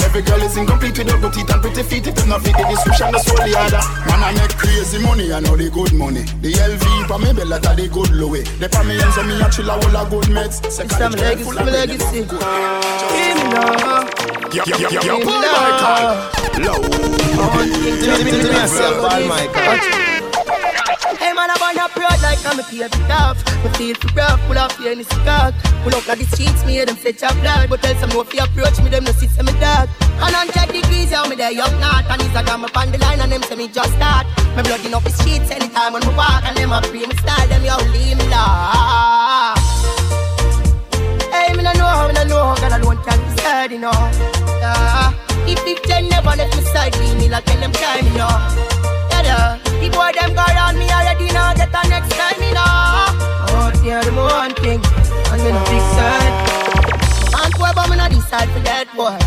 Speaker 3: Every girl is incomplete without good teeth and pretty feet. If them not fit the description, that's all the other. Man, I make crazy money, I know the good money. The LV for me, bella that the good Louis. The for me and so me a chill a whole a good meds.
Speaker 26: It's some legacy, my legacy. Give me love.
Speaker 3: Yo, yo, yo, yo,
Speaker 26: Give me
Speaker 3: Paul
Speaker 26: love.
Speaker 3: Michael. Low.
Speaker 26: I want to think to me, to myself, Paul Michael. Proud like I'm a paper tough. Me feel for rough, pull off your any cock. Pull up like the streets, me hear them fetch up blood. But tell some fi approach me, them no sit me dog. And I'm on check degrees, yeah, me there young not. And it's a got me on the line and them say me just start. Me blood in up the streets anytime when me walk. And them a free me style, them yo leave me love. Hey, me no know, how, me no know, how, God alone can decide, you know. Yeah. If it never let me side, leave me like tell them time, you. Yeah. The boy them go around me already now, get the next time, you know. Oh, yeah, the one thing, and then big side. And but me not decide for that boy.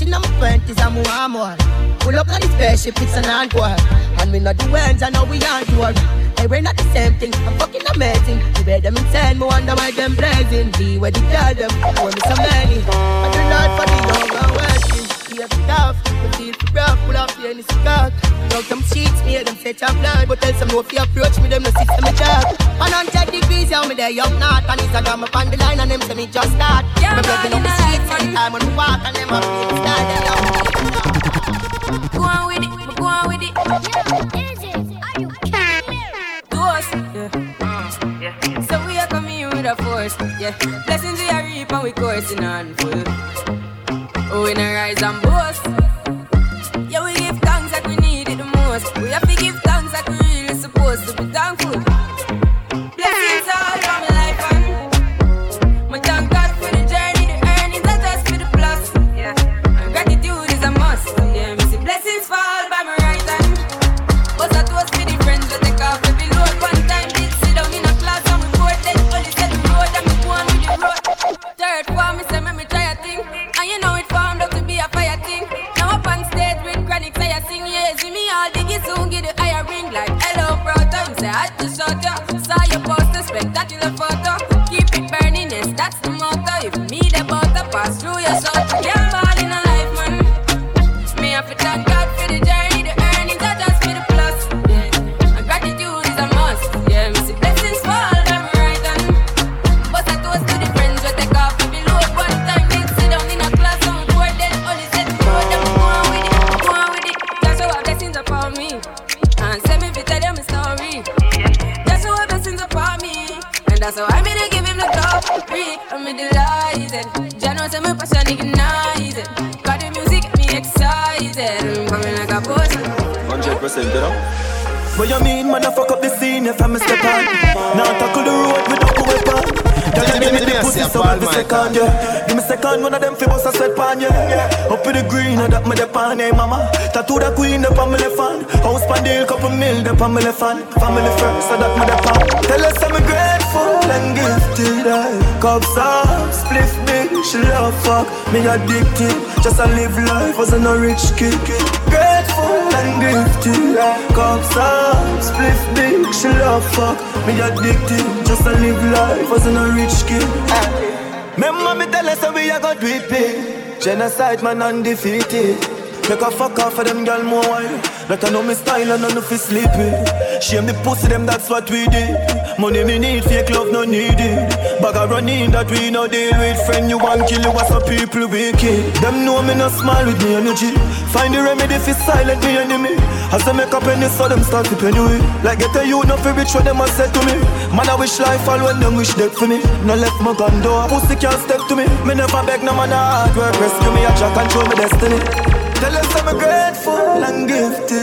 Speaker 26: On my twenties and more more. Pull up on the spaceship, it's an boy. And we not the ones, I know we aren't war. Hey, we're not the same thing. I'm fucking amazing. You better them insane, me wonder why them blazing. Be where they tell them, I want me so many. I do not for the young and working. Be a tough, me feel for rough, pull off the any skirt. Dog them sheets, me hear them fetch up blood. But tell some no if you approach me, them no sit me dog. And on 10 degrees, yeah, me there young not. And it's a got me on the line and them say me just start.
Speaker 27: Yeah,
Speaker 26: me blood in up the
Speaker 27: you
Speaker 26: streets
Speaker 27: know,
Speaker 26: anytime when we walk and them the style. Them down.
Speaker 27: Go on with it, go on with it. Ghost, yeah. So we are coming with a force, yeah. Blessings we are reap and we coursing on full. We not rise and boast.
Speaker 24: Left hand Family first, so that me the pan Tell us I'm grateful and gifted, I Cups up, spliff big, she love fuck. Me addicted, just a live life, wasn't a rich kid. Grateful and gifted, I Cups up, spliff big, she love fuck. Me addicted, just a live life, wasn't a rich kid. Remember me tell us how we a go do Genocide man undefeated. Make a fuck off for them girl more That I know me style and I know fi sleepy Shame the pussy them that's what we did. Money me need, fake love no needed Bag a running that we no deal with. Friend you want kill you, what's up people wicked. Them know me no smile with me energy. Find the remedy fi silent me enemy. As I make up penny so them start to penny with. Like get a you no fi rich what them a said to me. Man I wish life all when them wish death for me. No left my gun door, pussy can't step to me. Me never beg no man a hard work. Rescue me I try control my destiny. Tell us I'm grateful and gifted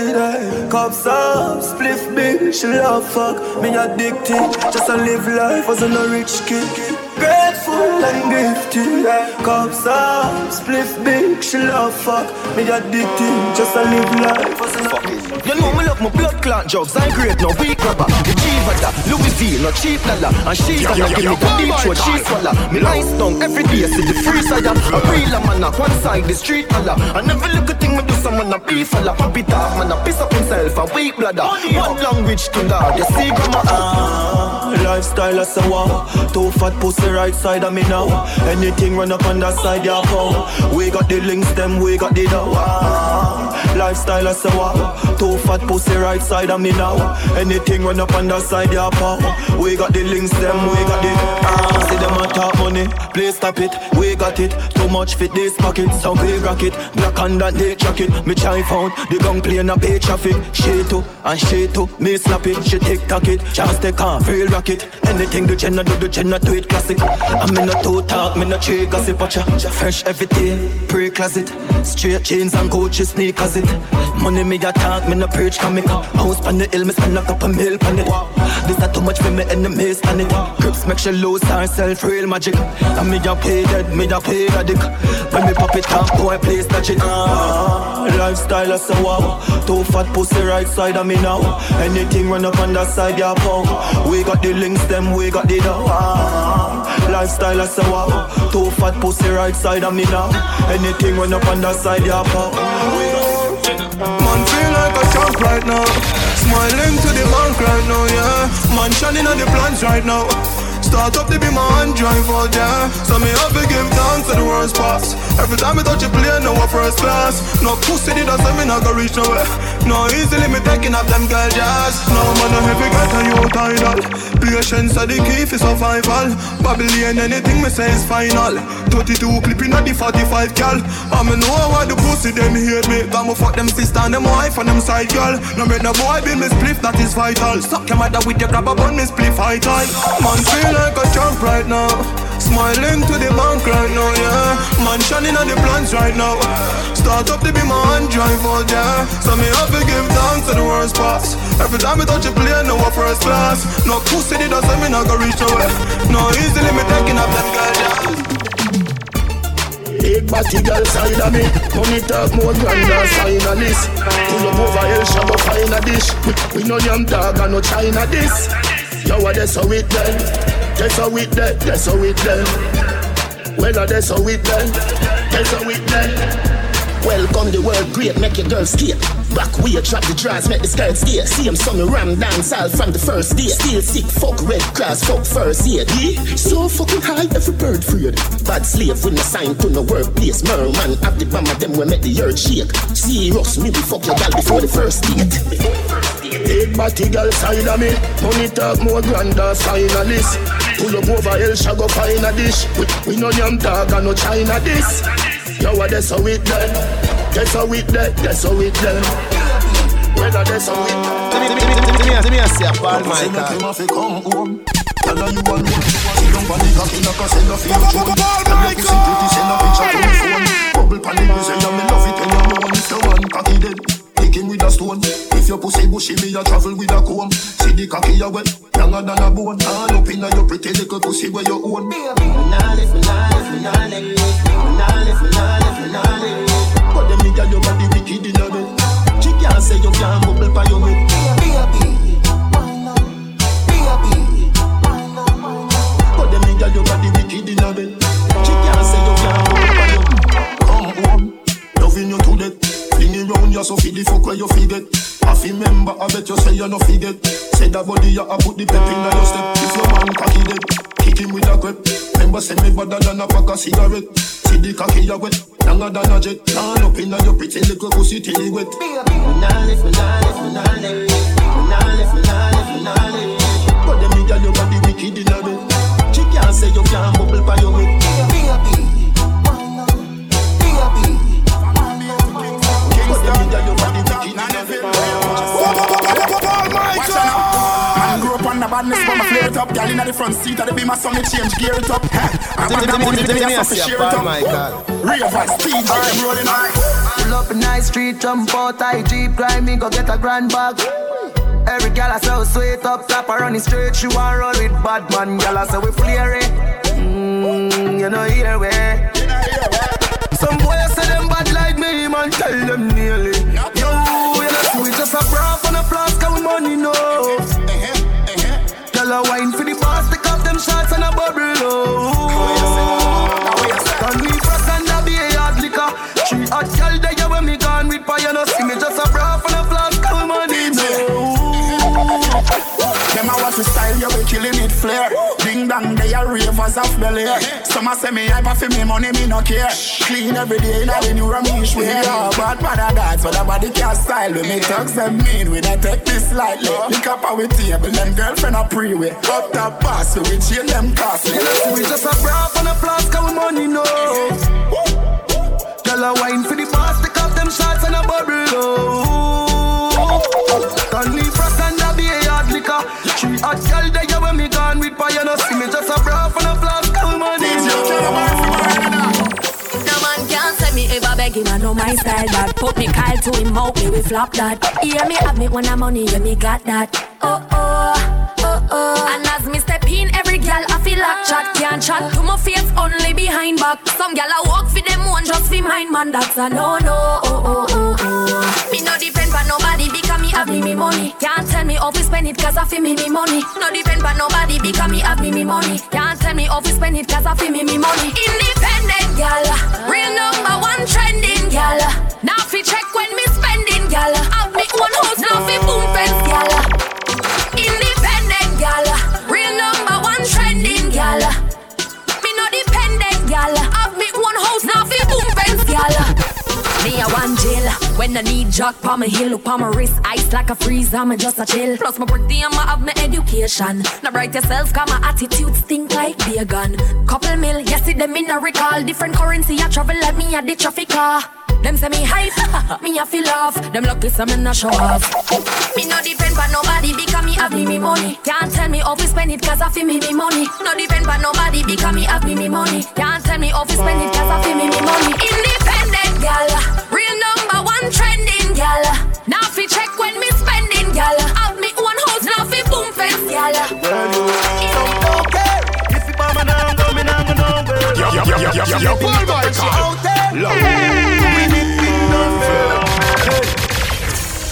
Speaker 24: Cups up, spliff big, she love fuck. Me addicted, just to live life as a rich kid. Grateful and gifted. Cups up, spliff big, she love fuck. Me addicted, just to live life. Fuck it. You know me love my blood clot jobs. I great no weak rubber. The cheap that Louis V, no cheap lala. And she gonna give me the deep throat, she swallow. Me nice down every day, see the free side. A real man, a one side the street fella. I never look a thing me do someone a beef fella. Pop it off, man, a piss up himself, a weak bladder. One language to lord, you see grandma. Ah, lifestyle is so wow. Two fat pussy right side of me now. Anything run up on that side, yeah, pow. We got the links, them we got the dough. Lifestyle is so wow. Two fat pussy right side of me now. Anything run up on that side, yeah, pow. We got the links, them we got the. Ah, see them a talk money, please stop it. We got it. Too much fit this pocket, so we rock it. Black on that day jacket. Me try found the gun playing a pay traffic. She too and she too. Me slap it, she tick tock it. Just take off, real rocket. Anything the Jenna do, the Jenna do it classic. I'm in a two talk, me no tree gossip watcha. Fresh every day, pre closet. Straight jeans and Gucci sneakers it. Money me a talk, me no preach comic. House on the hill, me spend a couple mil on it. This a too much for me enemies on it. Crips make she lose herself, real magic. And me a pay dead, me a pay a dick. When me pop it up, boy, please touch it. Ah, lifestyle is so wow. Two fat pussy right side of me now. Anything run up on that side, yeah, pow. We got the links, them we got the dough. Ah, lifestyle is so wow. Two fat pussy right side of me now. Anything run up on that side, yeah, pow.
Speaker 28: Man feel like a champ right now. Smiling to the bank right now, yeah. Man shining on the plans right now. Start up to be my hand drive there. So me have to give thanks to the worst parts. Every time I touch a plane, no one first class. No pussy did I say me not go reach nowhere. No easily me taking up them girl jazz. No man no heavy get a you title. Patience are the key for survival. Babylon anything me say is final. 32 clipping at the 45 gal. I'm know why the pussy them hate me. Got me fuck them sister and them wife and them side girl. No make no boy be me spliff that is vital. Suck your mother with your grab bun me spliff high. Man feel like a champ right now. Smiling to the bank right now, yeah. Man shining on the plans right now. Eh. Start up to be my hand drive yeah. So me have to give thanks to the worst parts. Every time I touch a plane, no one first class. No pussy did I say me not go reach nowhere. No easily me taking up them girls, yeah.
Speaker 29: Big body girl side of me Money talk more grand than sign a list Pull up over El Shabba find a dish We, we no yam dog and no China this Yo, what that's how it done That's how done, that's how it done Well, that's how it done That's how it done Welcome the world great, make your girl skate. Back way, drop the drawers, make the skirt stay. See him some ram dance all from the first day. Still sick, fuck red cross, fuck first aid. Yeah? So fucking high, every bird afraid. Bad slave with no sign to no workplace. Merman, have the bomb them we make the earth shake. Serious, me we fuck your gal before the first date. Big body girl side of me Money talk more grander finalist Pull up over El Shago find a dish. We, we no yam dog and no China this Yo, what that's how it done That's how it done, that's how it done Whether that's done
Speaker 2: Let me, let me, let me, let me, let me see a my
Speaker 29: car come home. Tell her you want me. Down on the cocky like a send a feel oh Tell your pussy pretty send a picture to my phone Bubble pan it, say you me love it when you moan If man cocky dead Him with a stone. If your pussy bushy, me a travel with a comb. See the cocky a wet, younger than a bone. All up inna your pretty little pussy where you own. Me nah live, me nah live, me nah But them nigga your body wicked inna bed She can't say you can't bubble pa your head Baby, baby But them nigga your body wicked inna bed She can't say you can't bubble pa your head Come home, loving you to death Fling it round you so fi the fuck where you fi get I fi remember I bet you say you no forget Say that body you a put the pep in your step. If your man cocky dead Kick him with a grip. Remember say me better than a pack of cigarette. See the cocky you wet Longer than a jet. Turn up in your pretty little pussy till it wet. Me nah live, me nah me nah Me nah me nah me live But them nigga your body wicked in a bed She can't say you can't bubble by your head badness, but my flare it up. Girl inna the front seat the beam, my son me change gear it up. I'm on the money, the gas off share it up. Real vice, speed, I'm rolling high.
Speaker 23: Pull up in nice street, jump out, I jeep, grind me, go get a grand bag. Every gal I so sweet up top, I run it straight, she want roll with bad man, gal I say we flare it. Mmm, you know here we. Some boys say them me, man, tell them nearly. Yo, you know, we just a bra on a flask, and money no. Girl, I wine for the boss, take off them shots and a bubble. Oh, Can we press and a be a hard liquor? She hot girl, there you when me gone with fire, no see me just a bra on a flask, and money no.
Speaker 3: Them a watch the style, you be killing it flare. Ding dong, they are ravers of Bel Air. Some a say me hyper for me money, me no care. Clean every day, now the new Ramesh way. Yeah, bad man a dance, but nobody can style. When me talk them mean, we not take this lightly. Lick up our table, them girlfriend a pre-way. Up top pass, we chill them costly.
Speaker 23: We just a bra on a flask, we money no. Girl a wine for the boss, take off them shots and a bubble. Oh,
Speaker 18: can't say me ever beg him, I know my style that Put me Kyle to him out, me we flop that. Hear me have me when I'm money, yeah me got that. Oh oh, oh oh. And as me step in, every gal I feel like chat Can't chat. To my face, only behind back. Some gal I walk for them one, just for mine man. That's a no no, oh oh oh oh. Me no depend on nobody because have me me money. Can't tell me how to spend it cause I feel me me money. No depend on nobody because me have me me money. Can't tell me how to spend it cause I feel me me money. Independent gal, real number one trending gal Now fi check when me spending gal Have me own house, now fi boom fence gal Independent gal, real number one trending gal Me no dependent gal Have me own house, now fi boom fence gal me a one jail When I need jock pa my heel Look pa my wrist Ice like a freeze I'm just a chill Plus my birthday I'ma have my education Now bright yourself Cause my attitude stink like beer gun Couple mil Yes it them in a recall Different currency I travel like me a the traffic car them say me hype, *laughs* me a feel off. Them lucky some in a show off. Me no depend on nobody because me have me me money. Can't tell me how spend it cause I feel me me money. No depend on nobody because me have me me money. Can't tell me how spend it cause I feel me me money. Independent gal, gal. Now fi check when me spending gal. Have me own house now fi boom fence gal.
Speaker 12: Yo, yo, yo, yo, yo, yo, Paul Michael.
Speaker 23: Love.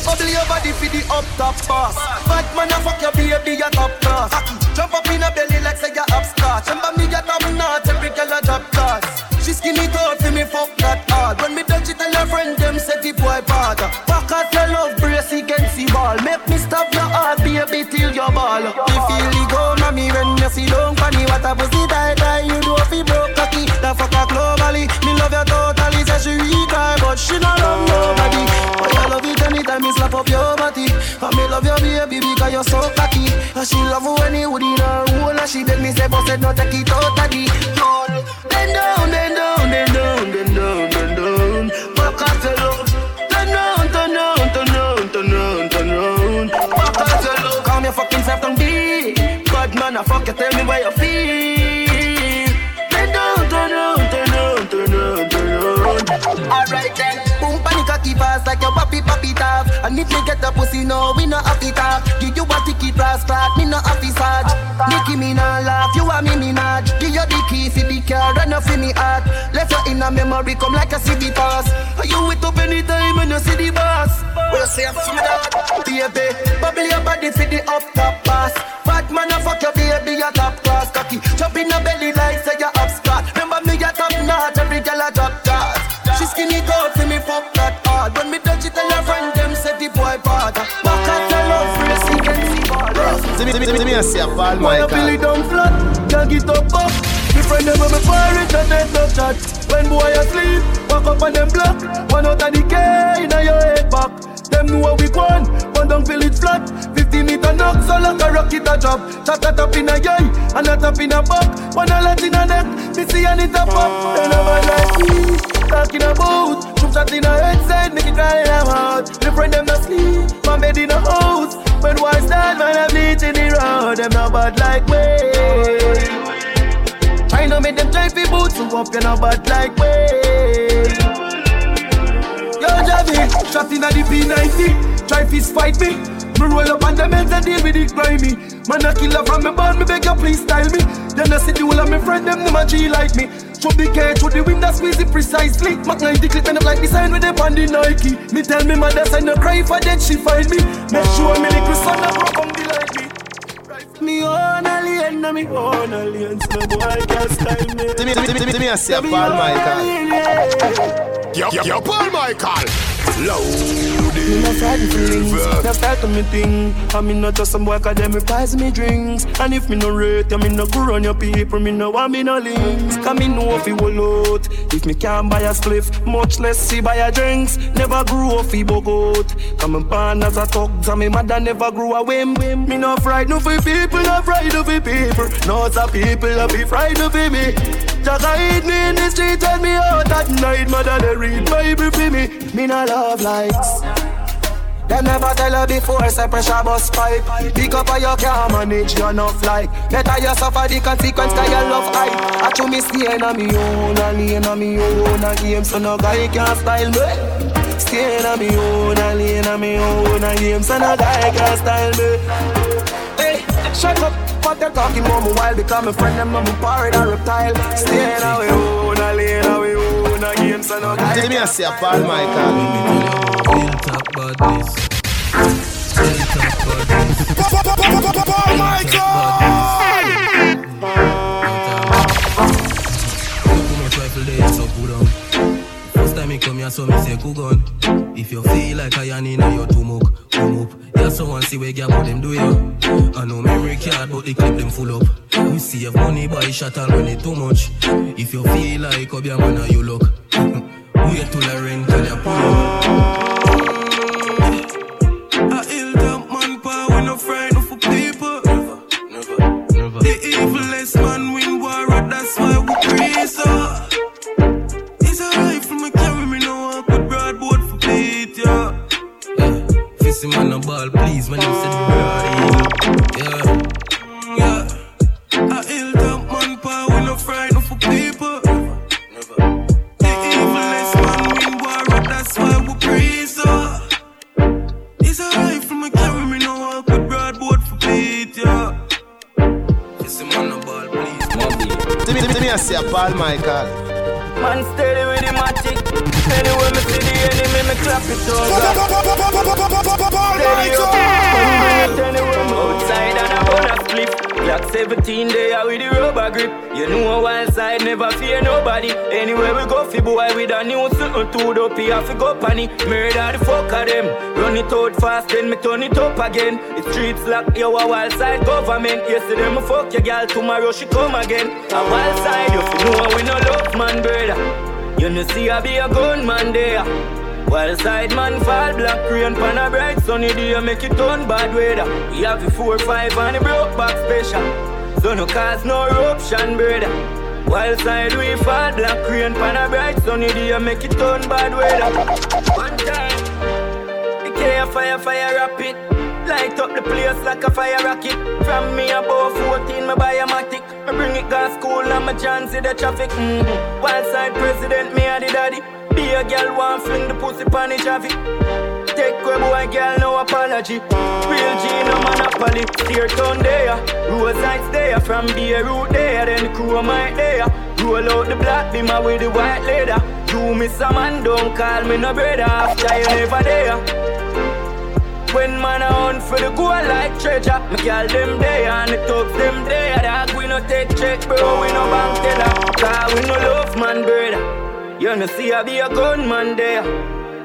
Speaker 23: Bubble your body for the up top boss. Bad man, I fuck your baby, a top class. Jump up in a belly like say you're upstart. Remember me, you top notch, every girl a drop class. She skinny tall for me, fuck that hard. When me touch it, tell her friend them say the boy bad. Back out your love brace against the ball. Make me stop your heart, baby, till your ball. You feel it go, mommy, when you see long funny. What a pussy die die, you do fi broke cocky. The fuck globally, me love you totally. Say she weak, but she not love nobody. Anytime me slap up your body. I me love your baby because you're so cocky. And she love when you would in her hole. And she beg me say, boss said no take it out of the hole. Bend down, bend down, bend down, bend down, bend down. Back off your love. Turn round, turn round, turn round, turn round, turn round. Back off your love. Calm your fucking self down, be. Bad man, I fuck you, tell me where you feel. And if me get a pussy, no, we no have it tap. Give you a ticket, brass clock, me no have it charge. Nicki, me no laugh, you and me, me not. Give you the key for the car, run off in me heart. Left you in a memory, come like a city pass. Are you with up anytime when you see the boss? Well, say I'm from that. Baby, bubble your body for the up top pass. Bad man, I fuck your baby, a top class
Speaker 9: See me, see me, see me, I see a
Speaker 23: you feel
Speaker 9: Michael.
Speaker 23: it down flat, can't get up up. Friend them me pirate and they no chat. When boy asleep, walk up on them block. One out of the K in your head back. Them know how we gone, one down feel it flat. 50 meter knock, so like a rocket a drop. Chop that up in a eye, and that up in a back. One a lot in a neck, me see and it a pop. Then a man like talking about. Shoot shot in a headset, make it cry in a mouth. Me friend them no sleep, my bed in a house. When one stand, man, I bleach in the road. Them not bad like me. Trying to make them try fi boots so up, you not bad like me.
Speaker 30: drive me. Trapped in a the P90. Try fist fight me. Me roll up on the meds and deal with it grimy. Man a killer from me born, me beg you please style me. Then I see the whole of my friend them, them a G like me. Through the cage, through the window, squeeze it precisely. Mac 90 clip and up like the sign with them on the Nike. Me tell me mother sign no cry for dead, she find me. Make sure me little son a broke come be like me. Me own alien, na me own alien, so boy can't style me.
Speaker 2: Give me, give me, give me, give me a say Paul Michael.
Speaker 30: Yo,
Speaker 2: yo, yo, Paul Michael. Loaded.
Speaker 30: Me no frightened feelings, no start to me thing. I mean not just some boy 'cause them price me drinks. And if me no rate, I me no go run your people. Me no want me no links. Cause me know if you will out. If me can't buy a spliff, much less see buy a drinks. Never grew up fi bogot. Come and born as a thugs and me mother never grew a whim. Me no frightened no for people, no frightened for people. No some people a be frightened for me. Just hide me in the street, tell me out at night. Mother they read Bible for me. Me no love likes. Them never tell her before, say pressure bus pipe. Pick up or you can't manage, you enough like. Better you suffer the consequence, cause you love hype. I chew me staying on me own, and lane on me own, a game, so no guy can style me. Staying on me own, and lane on me own, a game, so no guy can style me. Hey, shut up. But they're talking more my while Become friend, them I'm a pirate and reptile Staying away, own, a lane away, own, a game, so no guy
Speaker 2: Give me a say Paul Michael.
Speaker 5: Real talk about this. Real talk about this.
Speaker 2: Paul
Speaker 5: Too much rifle there, so put on. First time me come here, so me say cool gun. If you feel like I ain't in your too much, come up. Yeah, someone see where get what them do you. I know memory card, but the clip them full up. We save money by shot and run it too much. If you feel like up your man, you look. Wait till I rent till you pull up. Ill damp man power, we no frightened for people. Never, never. The evilest man win war, that's why we praise her. It's a rifle, me carry me no walk with broadboard for beat, yeah. Yeah, fist man a ball, please, when you say the broad, Me,
Speaker 2: give me a say Paul Michael.
Speaker 30: Man steady with the matic. Anyway, me see the enemy, me clap it over. Steady up. Bring it anywhere, outside and I burn a split. Glock 17 there with the rubber grip. You know a wild side never fear nobody. Anywhere we go, fi boy with a new something to the P, I fi go panny. Murder the fuck of them. Run it out fast, then me turn it up again. It's streets lock, yo a wild side government. Yesterday me fuck your girl, tomorrow she come again. A wild side, you fi know we no love man, brother. You know see I be a gunman there. While side man fall black rain pan a bright sunny day make it turn bad weather. We have the four five and the broke back special. So no cause no eruption brother. While side we fall black rain pan a bright sunny day make it turn bad weather. One time. The fire fire rapid. Light up the place like a fire rocket. From me above 14, me buy a matic. Me bring it gas school and my chance the traffic. Mm-hmm. Wild side president, me a the daddy. Be a girl one fling the pussy pan the traffic. Take away boy, girl, no apology. Real G, no monopoly. Steer town there, rose lights there. From Beirut there, then the crew might there. Roll out the black beamer with the white leather. You miss a man, don't call me no brother after you never there. When man a hunt for the gold like treasure. Me girl them there and the thugs them there Dog we no take check bro, we no bank teller. Cause we no love man brother. You no see I be a gunman there.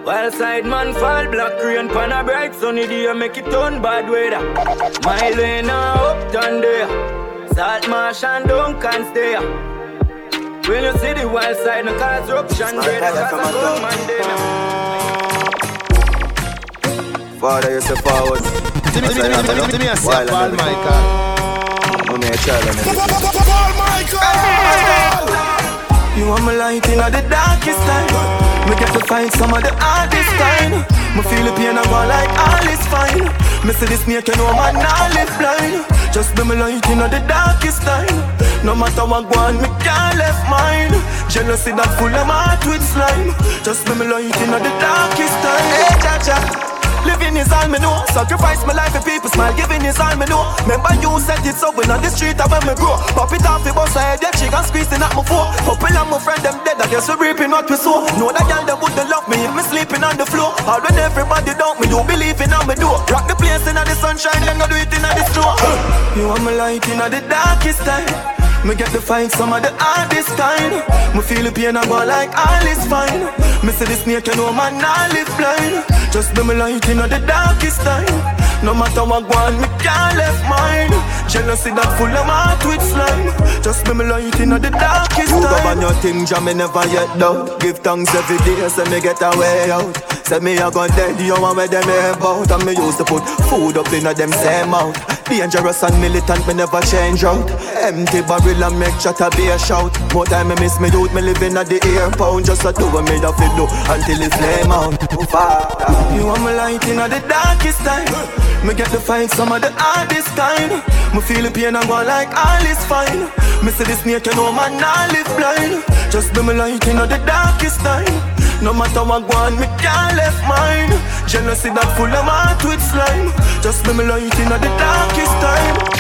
Speaker 30: While side man fall black rain pan a bright sunny day. Make it turn bad weather. My lane a uptown there. Salt marsh and Duncan's there. When you see the wild side no cause eruption brother. Cause a gunman there
Speaker 2: Father, you say forward. Give me, give me, give me, give me a say Paul Michael.
Speaker 30: I'm a child of Paul Michael. You want me light in the darkest time. Me get to fight some of the hardest time. Me feel the pain and go like all is fine. Me see the snake and no man not live blind. Just be me light in the darkest time.
Speaker 24: No matter what go on, me can't left mine. Jealousy that full of heart with slime. Just be me light in the darkest time. Hey, cha cha. Living is all me know. Sacrifice my life for people smile. Giving is all me know. Remember you said it so on the street I when me grow. Pop it off the bus I head yeah, chick and squeezing at my phone. Couple of my friend them dead. I guess we reaping what we sow. Know that girl them wouldn't love me if me sleeping on the floor. All when everybody doubt me, you believe in me door. Rock the place in the sunshine, then go do it in the store. You want my light in the darkest time. Me get to fight some of the hardest kind. Me feel the pain and go like all is fine. Me see the snake and no man not live blind. Just be me light in the darkest time. No matter what one, me can't left mine. Jealousy that full of heart with slime. Just be me light in the darkest time. You go on your thing, jam me never yet doubt. Give thanks every day, so me get a way out. Say me a gun dead, you want where them about And me used to put food up in a them same mouth Dangerous and militant, me never change out Empty barrel and make chatter be a shout More time me miss me youth, me living at the airport Just a do what me have to do until it flame out You want me light in the darkest time Me get to find some of the hardest kind Me feel the pain and go like all is fine Me see the snake and no man not live blind Just be me light in the darkest time no matter what go on, me can't left mine. Jealousy that full of heart with slime. Just be me light in the darkest time.